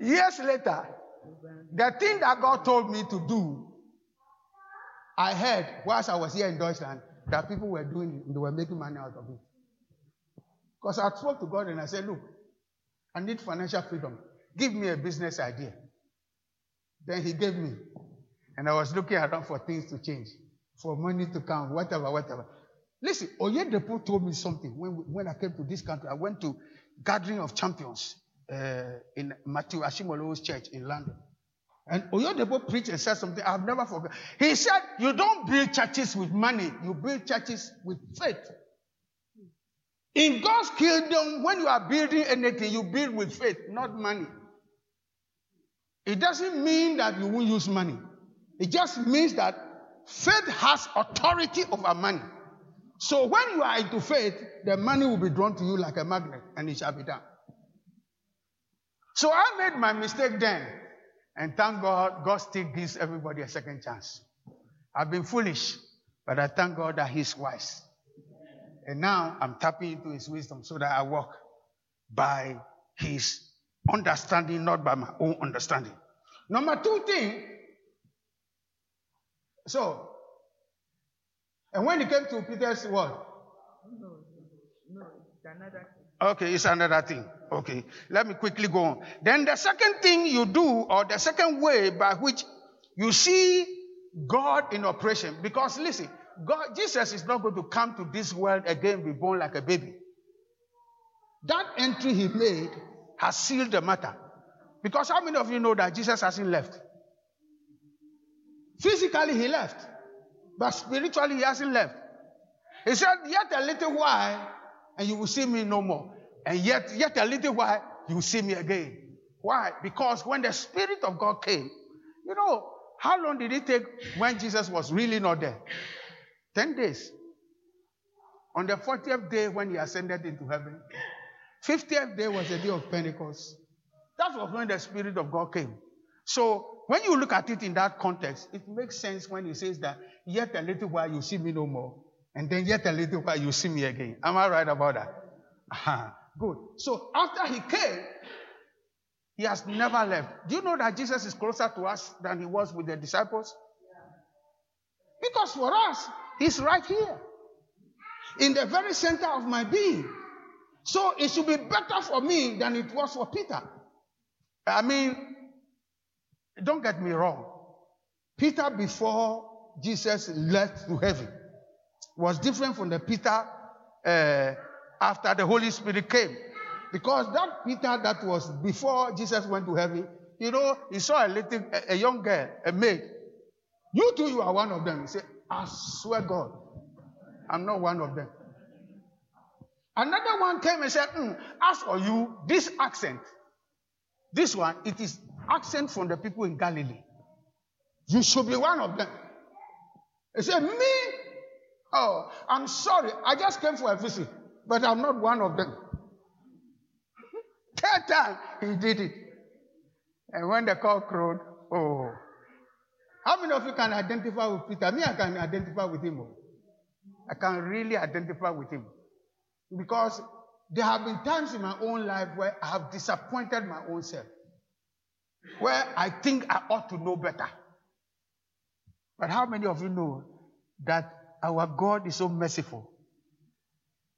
Years later, the thing that God told me to do, I heard whilst I was here in Deutschland that people were doing it, they were making money out of it. Because I spoke to God and I said, Look, I need financial freedom. Give me a business idea. Then He gave me. And I was looking around for things to change, for money to come, whatever, whatever. Listen, Oyedepo told me something when, when I came to this country. I went to Gathering of Champions uh, in Matthew Ashimolowo's church in London. And Oyedepo preached and said something I've never forgotten. He said, You don't build churches with money, you build churches with faith. In God's kingdom, when you are building anything, you build with faith, not money. It doesn't mean that you won't use money. It just means that faith has authority over money. So when you are into faith, the money will be drawn to you like a magnet and it shall be done. So I made my mistake then. And thank God, God still gives everybody a second chance. I've been foolish, but I thank God that He's wise. And now I'm tapping into His wisdom so that I walk by His understanding, not by my own understanding. Number two thing, so, and when it came to Peter's word, no, no, another Okay, it's another thing. Okay, let me quickly go on. Then the second thing you do, or the second way by which you see God in operation, because listen, God, Jesus is not going to come to this world again, be born like a baby. That entry he made has sealed the matter. Because how many of you know that Jesus hasn't left? Physically, he left, but spiritually, he hasn't left. He said, Yet a little while, and you will see me no more. And yet, yet a little while, you see me again. Why? Because when the Spirit of God came, you know, how long did it take when Jesus was really not there? Ten days. On the 40th day, when he ascended into heaven, 50th day was the day of Pentecost. That was when the Spirit of God came. So, when you look at it in that context, it makes sense when he says that, yet a little while you see me no more, and then yet a little while you see me again. Am I right about that? Uh-huh. Good. So after he came, he has never left. Do you know that Jesus is closer to us than he was with the disciples? Because for us, he's right here, in the very center of my being. So it should be better for me than it was for Peter. I mean, don't get me wrong. Peter, before Jesus left to heaven, was different from the Peter uh, after the Holy Spirit came. Because that Peter that was before Jesus went to heaven, you know, he saw a little, a, a young girl, a maid. You too, you are one of them. He said, I swear God, I'm not one of them. Another one came and said, mm, As for you, this accent, this one, it is accent from the people in Galilee. You should be one of them. He said, Me? Oh, I'm sorry. I just came for a visit but I'm not one of them. Third time, he did it. And when the cock crowed, oh. How many of you can identify with Peter? Me, I can identify with him. Oh. I can really identify with him. Because there have been times in my own life where I have disappointed my own self. Where I think I ought to know better. But how many of you know that our God is so merciful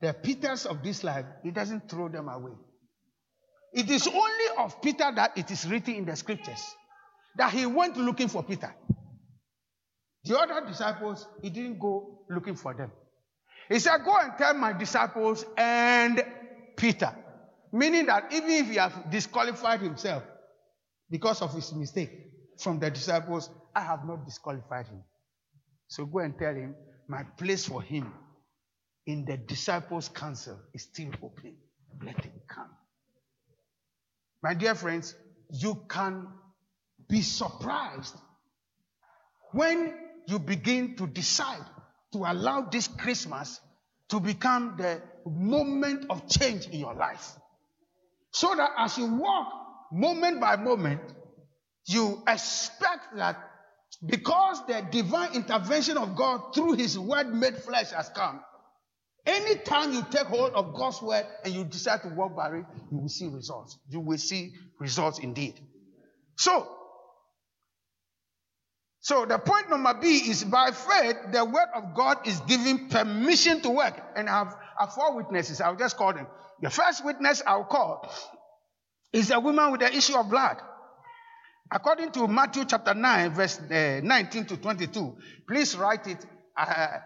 the Peters of this life, he doesn't throw them away. It is only of Peter that it is written in the scriptures that he went looking for Peter. The other disciples, he didn't go looking for them. He said, Go and tell my disciples and Peter. Meaning that even if he has disqualified himself because of his mistake from the disciples, I have not disqualified him. So go and tell him, My place for him in the disciples' council is still open. let it come. My dear friends, you can be surprised when you begin to decide to allow this Christmas to become the moment of change in your life. So that as you walk moment by moment, you expect that because the divine intervention of God through His word made flesh has come, anytime you take hold of God's word and you decide to walk by it, you will see results. You will see results indeed. So, so the point number B is by faith, the word of God is giving permission to work. And I have, I have four witnesses. I'll just call them. The first witness I'll call is a woman with the issue of blood. According to Matthew chapter 9, verse uh, 19 to 22, please write it. I,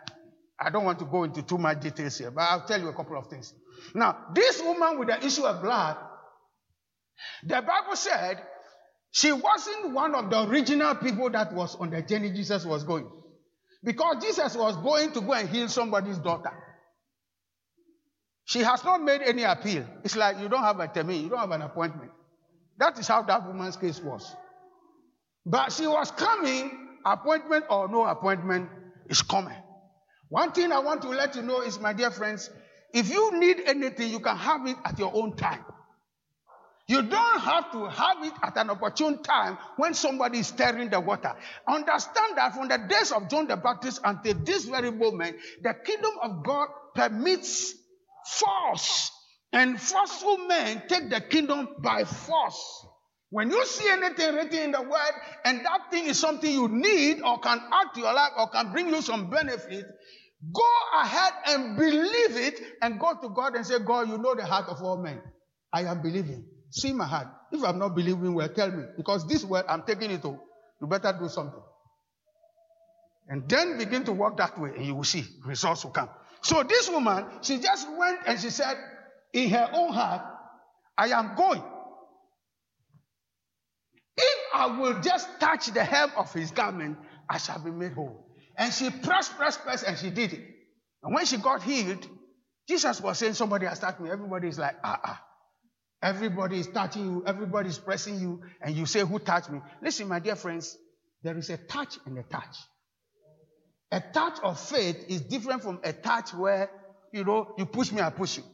I don't want to go into too much details here, but I'll tell you a couple of things. Now, this woman with the issue of blood, the Bible said she wasn't one of the original people that was on the journey Jesus was going. Because Jesus was going to go and heal somebody's daughter. She has not made any appeal. It's like you don't have a termin, you don't have an appointment. That is how that woman's case was. But she was coming, appointment or no appointment is coming. One thing I want to let you know is, my dear friends, if you need anything, you can have it at your own time. You don't have to have it at an opportune time when somebody is stirring the water. Understand that from the days of John the Baptist until this very moment, the kingdom of God permits force, and forceful men take the kingdom by force. When you see anything written in the word and that thing is something you need or can add to your life or can bring you some benefit, go ahead and believe it and go to God and say, God, you know the heart of all men. I am believing. See my heart. If I'm not believing, well, tell me. Because this word, I'm taking it to. You better do something. And then begin to walk that way and you will see results will come. So this woman, she just went and she said, in her own heart, I am going. If I will just touch the hem of his garment, I shall be made whole. And she pressed, pressed, pressed, and she did it. And when she got healed, Jesus was saying, Somebody has touched me. Everybody is like, ah, ah. Everybody is touching you, everybody is pressing you, and you say, Who touched me? Listen, my dear friends, there is a touch and a touch. A touch of faith is different from a touch where, you know, you push me, I push you.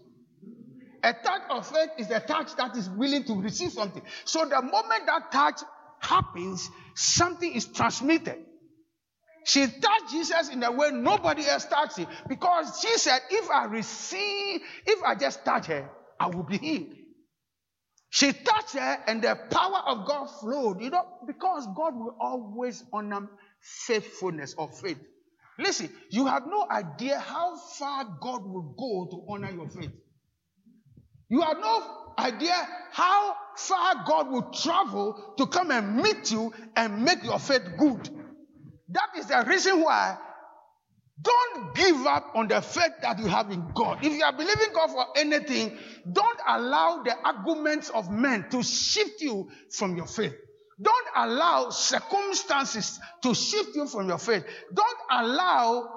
A touch of faith is a touch that is willing to receive something. So the moment that touch happens, something is transmitted. She touched Jesus in a way nobody else touched him because she said, If I receive, if I just touch her, I will be healed. She touched her and the power of God flowed, you know, because God will always honor faithfulness or faith. Listen, you have no idea how far God will go to honor your faith. You have no idea how far God will travel to come and meet you and make your faith good. That is the reason why don't give up on the faith that you have in God. If you are believing God for anything, don't allow the arguments of men to shift you from your faith. Don't allow circumstances to shift you from your faith. Don't allow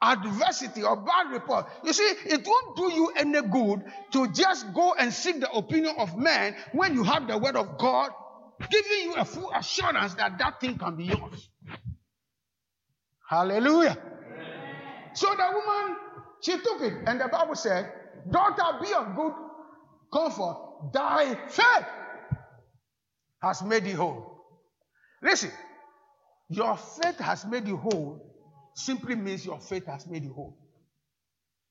adversity or bad report. You see, it won't do you any good to just go and seek the opinion of men when you have the word of God giving you a full assurance that that thing can be yours. Hallelujah. Amen. So the woman, she took it, and the Bible said, Daughter, be of good comfort. Thy faith has made you whole. Listen, your faith has made you whole simply means your faith has made you whole.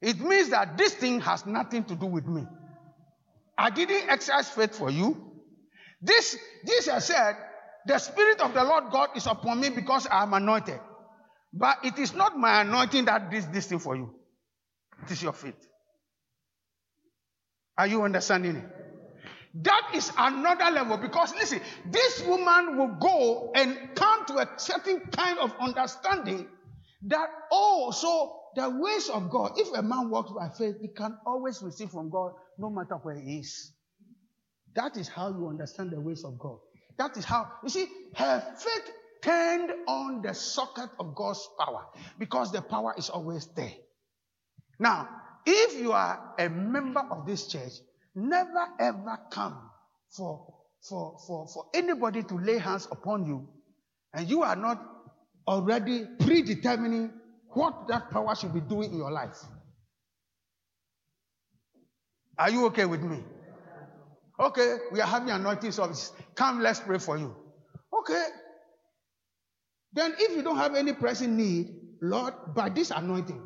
It means that this thing has nothing to do with me. I didn't exercise faith for you. This, Jesus said, the Spirit of the Lord God is upon me because I am anointed. But it is not my anointing that does this thing for you. It is your faith. Are you understanding it? That is another level because listen, this woman will go and come to a certain kind of understanding that, oh, so the ways of God, if a man walks by faith, he can always receive from God no matter where he is. That is how you understand the ways of God. That is how, you see, her faith turned on the socket of God's power because the power is always there. Now, if you are a member of this church, never ever come for, for, for, for anybody to lay hands upon you and you are not already predetermining what that power should be doing in your life. Are you okay with me? Okay, we are having anointing service. Come, let's pray for you. Okay. Then, if you don't have any pressing need, Lord, by this anointing,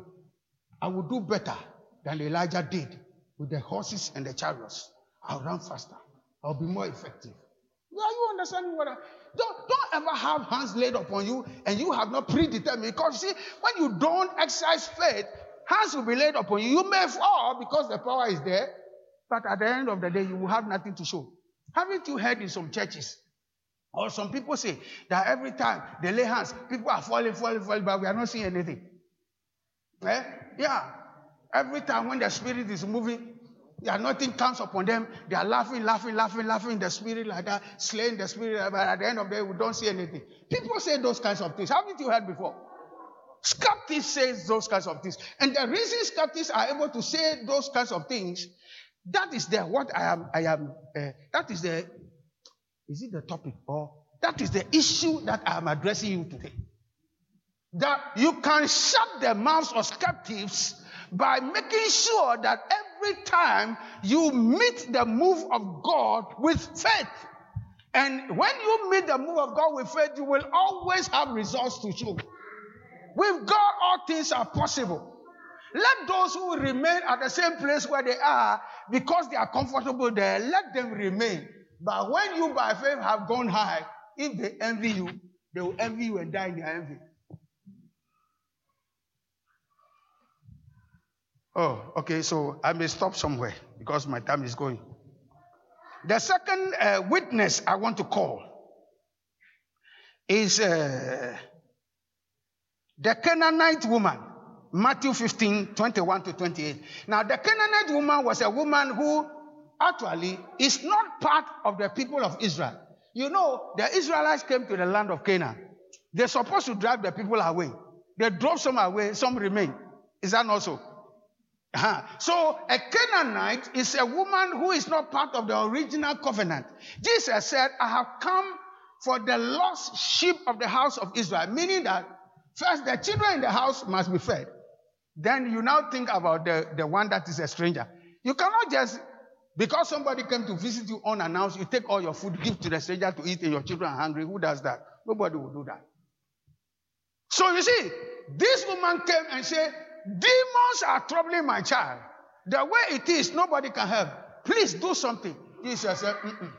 I will do better than Elijah did with the horses and the chariots. I'll run faster. I'll be more effective. Are you understanding what I don't, don't ever have hands laid upon you and you have not predetermined. Because see, when you don't exercise faith, hands will be laid upon you. You may fall because the power is there, but at the end of the day, you will have nothing to show. Haven't you heard in some churches? Or some people say that every time they lay hands, people are falling, falling, falling, but we are not seeing anything. Eh? Yeah. Every time when the spirit is moving, yeah, nothing comes upon them. They are laughing, laughing, laughing, laughing in the spirit like that, slaying the spirit, but at the end of the day, we don't see anything. People say those kinds of things. Haven't you heard before? Skeptics say those kinds of things. And the reason skeptics are able to say those kinds of things, that is the what I am, I am, uh, that is the, is it the topic or that is the issue that I am addressing you today. That you can shut the mouths of skeptics by making sure that every time you meet the move of God with faith. And when you meet the move of God with faith, you will always have results to show. With God, all things are possible. Let those who remain at the same place where they are because they are comfortable there, let them remain. But when you by faith have gone high, if they envy you, they will envy you and die in their envy. Oh, okay, so I may stop somewhere because my time is going. The second uh, witness I want to call is uh, the Canaanite woman, Matthew 15 21 to 28. Now, the Canaanite woman was a woman who actually is not part of the people of Israel. You know, the Israelites came to the land of Canaan. They're supposed to drive the people away. They drove some away, some remain. Is that not so? Uh-huh. So a Canaanite is a woman who is not part of the original covenant. Jesus said, I have come for the lost sheep of the house of Israel, meaning that first the children in the house must be fed. Then you now think about the, the one that is a stranger. You cannot just, because somebody came to visit you unannounced, you take all your food, give to the stranger to eat, and your children are hungry. Who does that? Nobody will do that. So you see, this woman came and said, Demons are troubling my child. The way it is, nobody can help. Please do something. Jesus said, Mm-mm.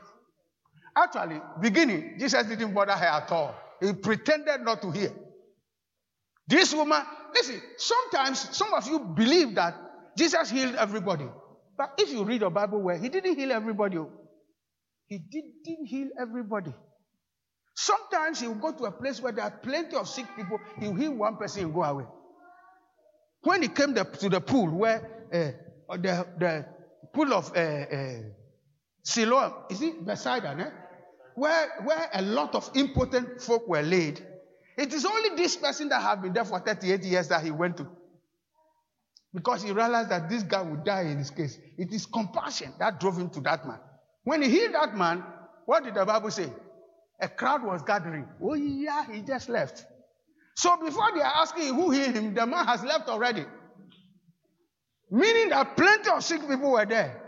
Actually, beginning, Jesus didn't bother her at all. He pretended not to hear. This woman, listen, sometimes some of you believe that Jesus healed everybody. But if you read the Bible where he didn't heal everybody. Oh. He didn't heal everybody. Sometimes he will go to a place where there are plenty of sick people. He will heal one person and go away. When he came to the pool where uh, the, the pool of uh, uh, Siloam, is it Bethsaida, eh? where, where a lot of impotent folk were laid, it is only this person that had been there for 38 years that he went to. Because he realized that this guy would die in his case. It is compassion that drove him to that man. When he healed that man, what did the Bible say? A crowd was gathering. Oh, yeah, he just left. So before they are asking who healed him, the man has left already. Meaning that plenty of sick people were there.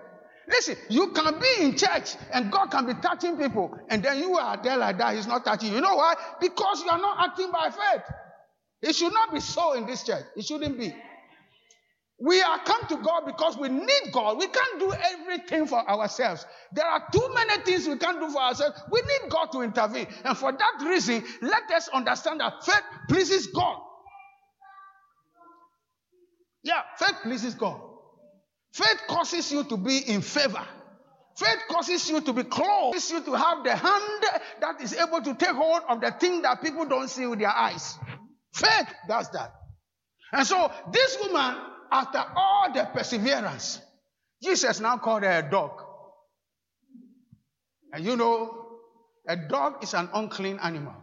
Listen, you can be in church and God can be touching people, and then you are there like that, He's not touching you. You know why? Because you are not acting by faith. It should not be so in this church. It shouldn't be. We are come to God because we need God. We can't do everything for ourselves. There are too many things we can't do for ourselves. We need God to intervene. And for that reason, let us understand that faith pleases God. Yeah, faith pleases God. Faith causes you to be in favor. Faith causes you to be close, causes you to have the hand that is able to take hold of the thing that people don't see with their eyes. Faith does that. And so this woman after all the perseverance, Jesus now called her a dog. And you know, a dog is an unclean animal.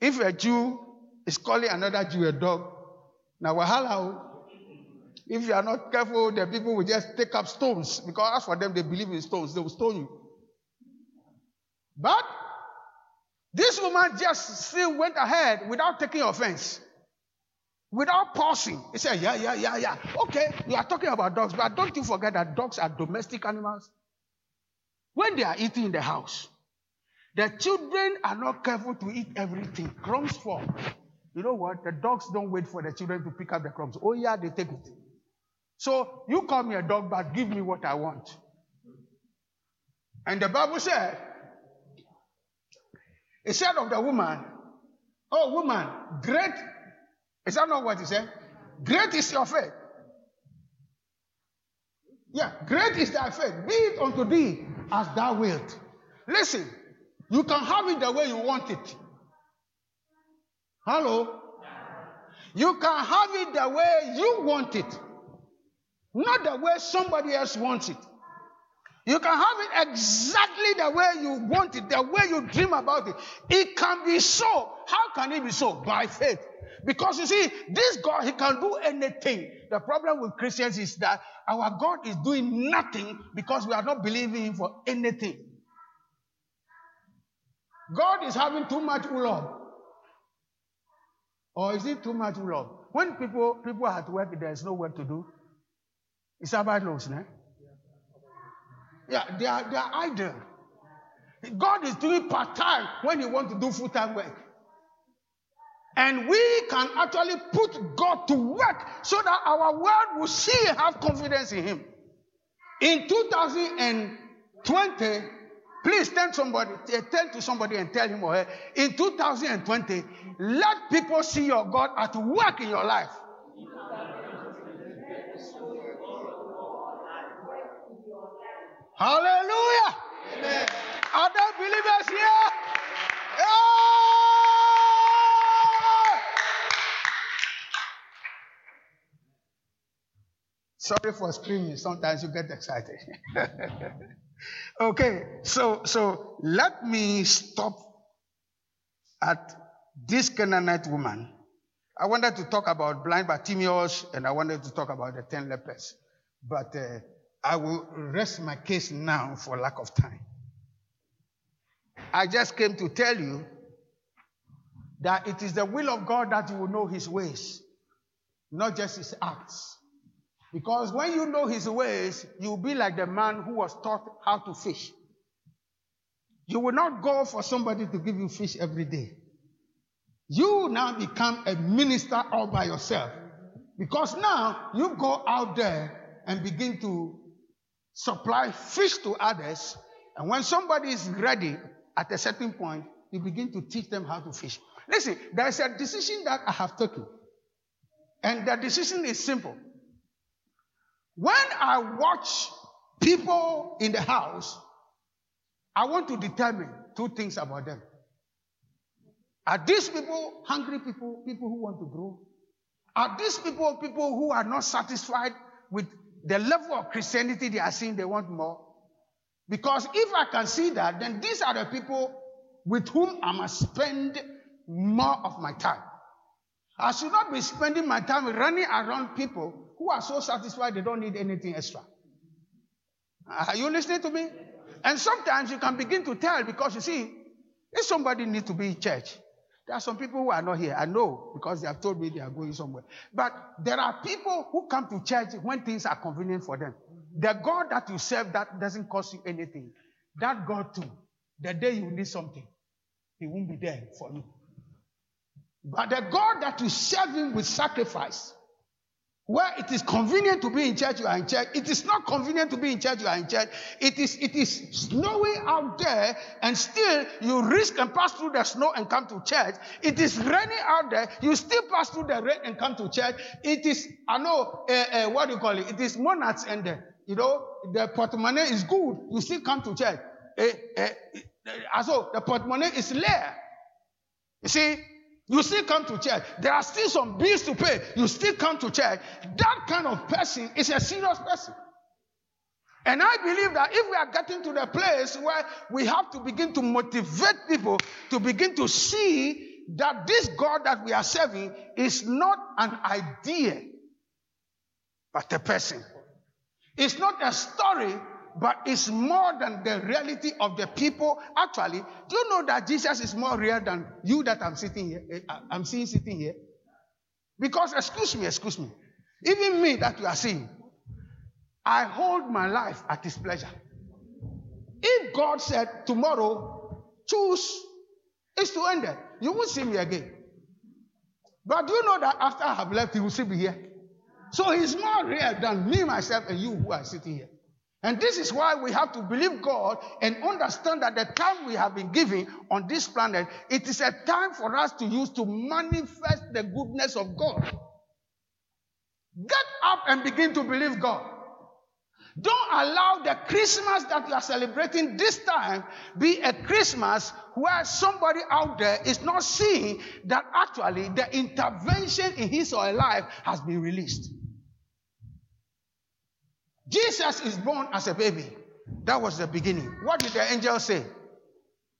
If a Jew is calling another Jew a dog, now wahala. If you are not careful, the people will just take up stones because as for them, they believe in stones. They will stone you. But this woman just still went ahead without taking offense, without pausing. He said, Yeah, yeah, yeah, yeah. Okay, you are talking about dogs, but don't you forget that dogs are domestic animals? When they are eating in the house, the children are not careful to eat everything. Crumbs fall. You know what? The dogs don't wait for the children to pick up the crumbs. Oh, yeah, they take it. So you call me a dog, but give me what I want. And the Bible said, it said of the woman, Oh, woman, great. Is that not what he said? Great is your faith. Yeah, great is thy faith. Be it unto thee as thou wilt. Listen, you can have it the way you want it. Hello? You can have it the way you want it, not the way somebody else wants it. You can have it exactly the way you want it, the way you dream about it. It can be so. How can it be so? By faith. Because you see, this God, He can do anything. The problem with Christians is that our God is doing nothing because we are not believing Him for anything. God is having too much love. Or is it too much love? When people people are at work, there is no work to do. It's about loaves, né? Yeah, they are, they are idle. God is doing part time when He wants to do full time work. And we can actually put God to work so that our world will see and have confidence in Him. In 2020, please tell somebody, eh, tell to somebody and tell him or her, in 2020, let people see your God at work in your life. Hallelujah. Amen. Are there believers here? Yeah. Sorry for screaming. Sometimes you get excited. okay, so so let me stop at this Canaanite woman. I wanted to talk about blind Bartimaeus and I wanted to talk about the ten lepers, but. Uh, I will rest my case now for lack of time. I just came to tell you that it is the will of God that you will know his ways, not just his acts. Because when you know his ways, you'll be like the man who was taught how to fish. You will not go for somebody to give you fish every day. You now become a minister all by yourself. Because now you go out there and begin to supply fish to others, and when somebody is ready at a certain point, you begin to teach them how to fish. Listen, there is a decision that I have taken, and the decision is simple. When I watch people in the house, I want to determine two things about them. Are these people hungry people, people who want to grow? Are these people people who are not satisfied with the level of Christianity they are seeing, they want more. Because if I can see that, then these are the people with whom I must spend more of my time. I should not be spending my time running around people who are so satisfied they don't need anything extra. Are you listening to me? And sometimes you can begin to tell because you see, if somebody needs to be in church, there are some people who are not here. I know because they have told me they are going somewhere. But there are people who come to church when things are convenient for them. The God that you serve that doesn't cost you anything. That God too, the day you need something, He won't be there for you. But the God that you serve Him with sacrifice, where it is convenient to be in church, you are in church. It is not convenient to be in church, you are in church. It is, it is snowing out there, and still you risk and pass through the snow and come to church. It is raining out there, you still pass through the rain and come to church. It is, I know, uh, uh, what do you call it? It is months and, uh, you know, the portemonnaie is good, you still come to church. Uh, so the portemonnaie is there. You see, you still come to church. There are still some bills to pay. You still come to church. That kind of person is a serious person. And I believe that if we are getting to the place where we have to begin to motivate people to begin to see that this God that we are serving is not an idea, but a person. It's not a story, but it's more than the reality of the people. Actually, do you know that Jesus is more real than you that I'm sitting here? Eh, I'm seeing sitting here? Because, excuse me, excuse me, even me that you are seeing, I hold my life at His pleasure. If God said tomorrow, choose, is to end it, you won't see me again. But do you know that after I have left, He will still be here? So He's more real than me, myself, and you who are sitting here. And this is why we have to believe God and understand that the time we have been given on this planet, it is a time for us to use to manifest the goodness of God. Get up and begin to believe God. Don't allow the Christmas that you are celebrating this time be a Christmas where somebody out there is not seeing that actually the intervention in his or her life has been released. Jesus is born as a baby. That was the beginning. What did the angel say?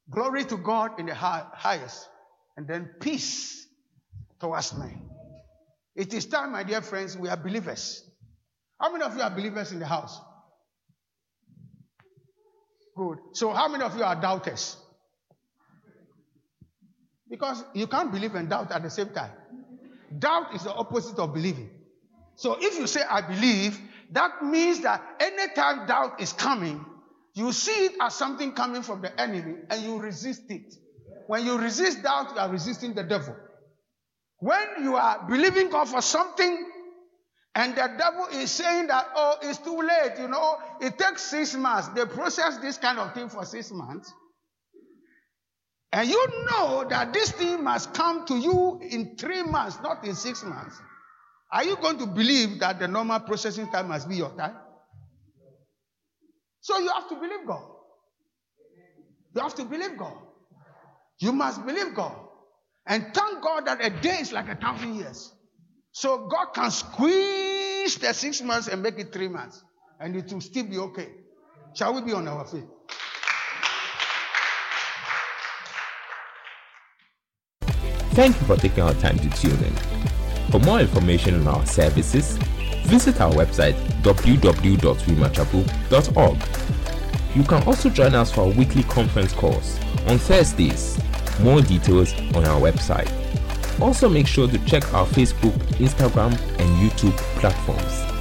Glory to God in the highest, and then peace towards men. It is time, my dear friends, we are believers. How many of you are believers in the house? Good. So, how many of you are doubters? Because you can't believe and doubt at the same time. Doubt is the opposite of believing. So, if you say, I believe, that means that anytime doubt is coming, you see it as something coming from the enemy and you resist it. When you resist doubt, you are resisting the devil. When you are believing God for something and the devil is saying that, oh, it's too late, you know, it takes six months. They process this kind of thing for six months. And you know that this thing must come to you in three months, not in six months. Are you going to believe that the normal processing time must be your time? So you have to believe God. You have to believe God. You must believe God. And thank God that a day is like a thousand years. So God can squeeze the six months and make it three months. And it will still be okay. Shall we be on our feet? Thank you for taking our time to tune in. For more information on our services, visit our website www.rhemachapel.org. You can also join us for our weekly conference calls on Thursdays. More details on our website. Also, make sure to check our Facebook, Instagram, and YouTube platforms.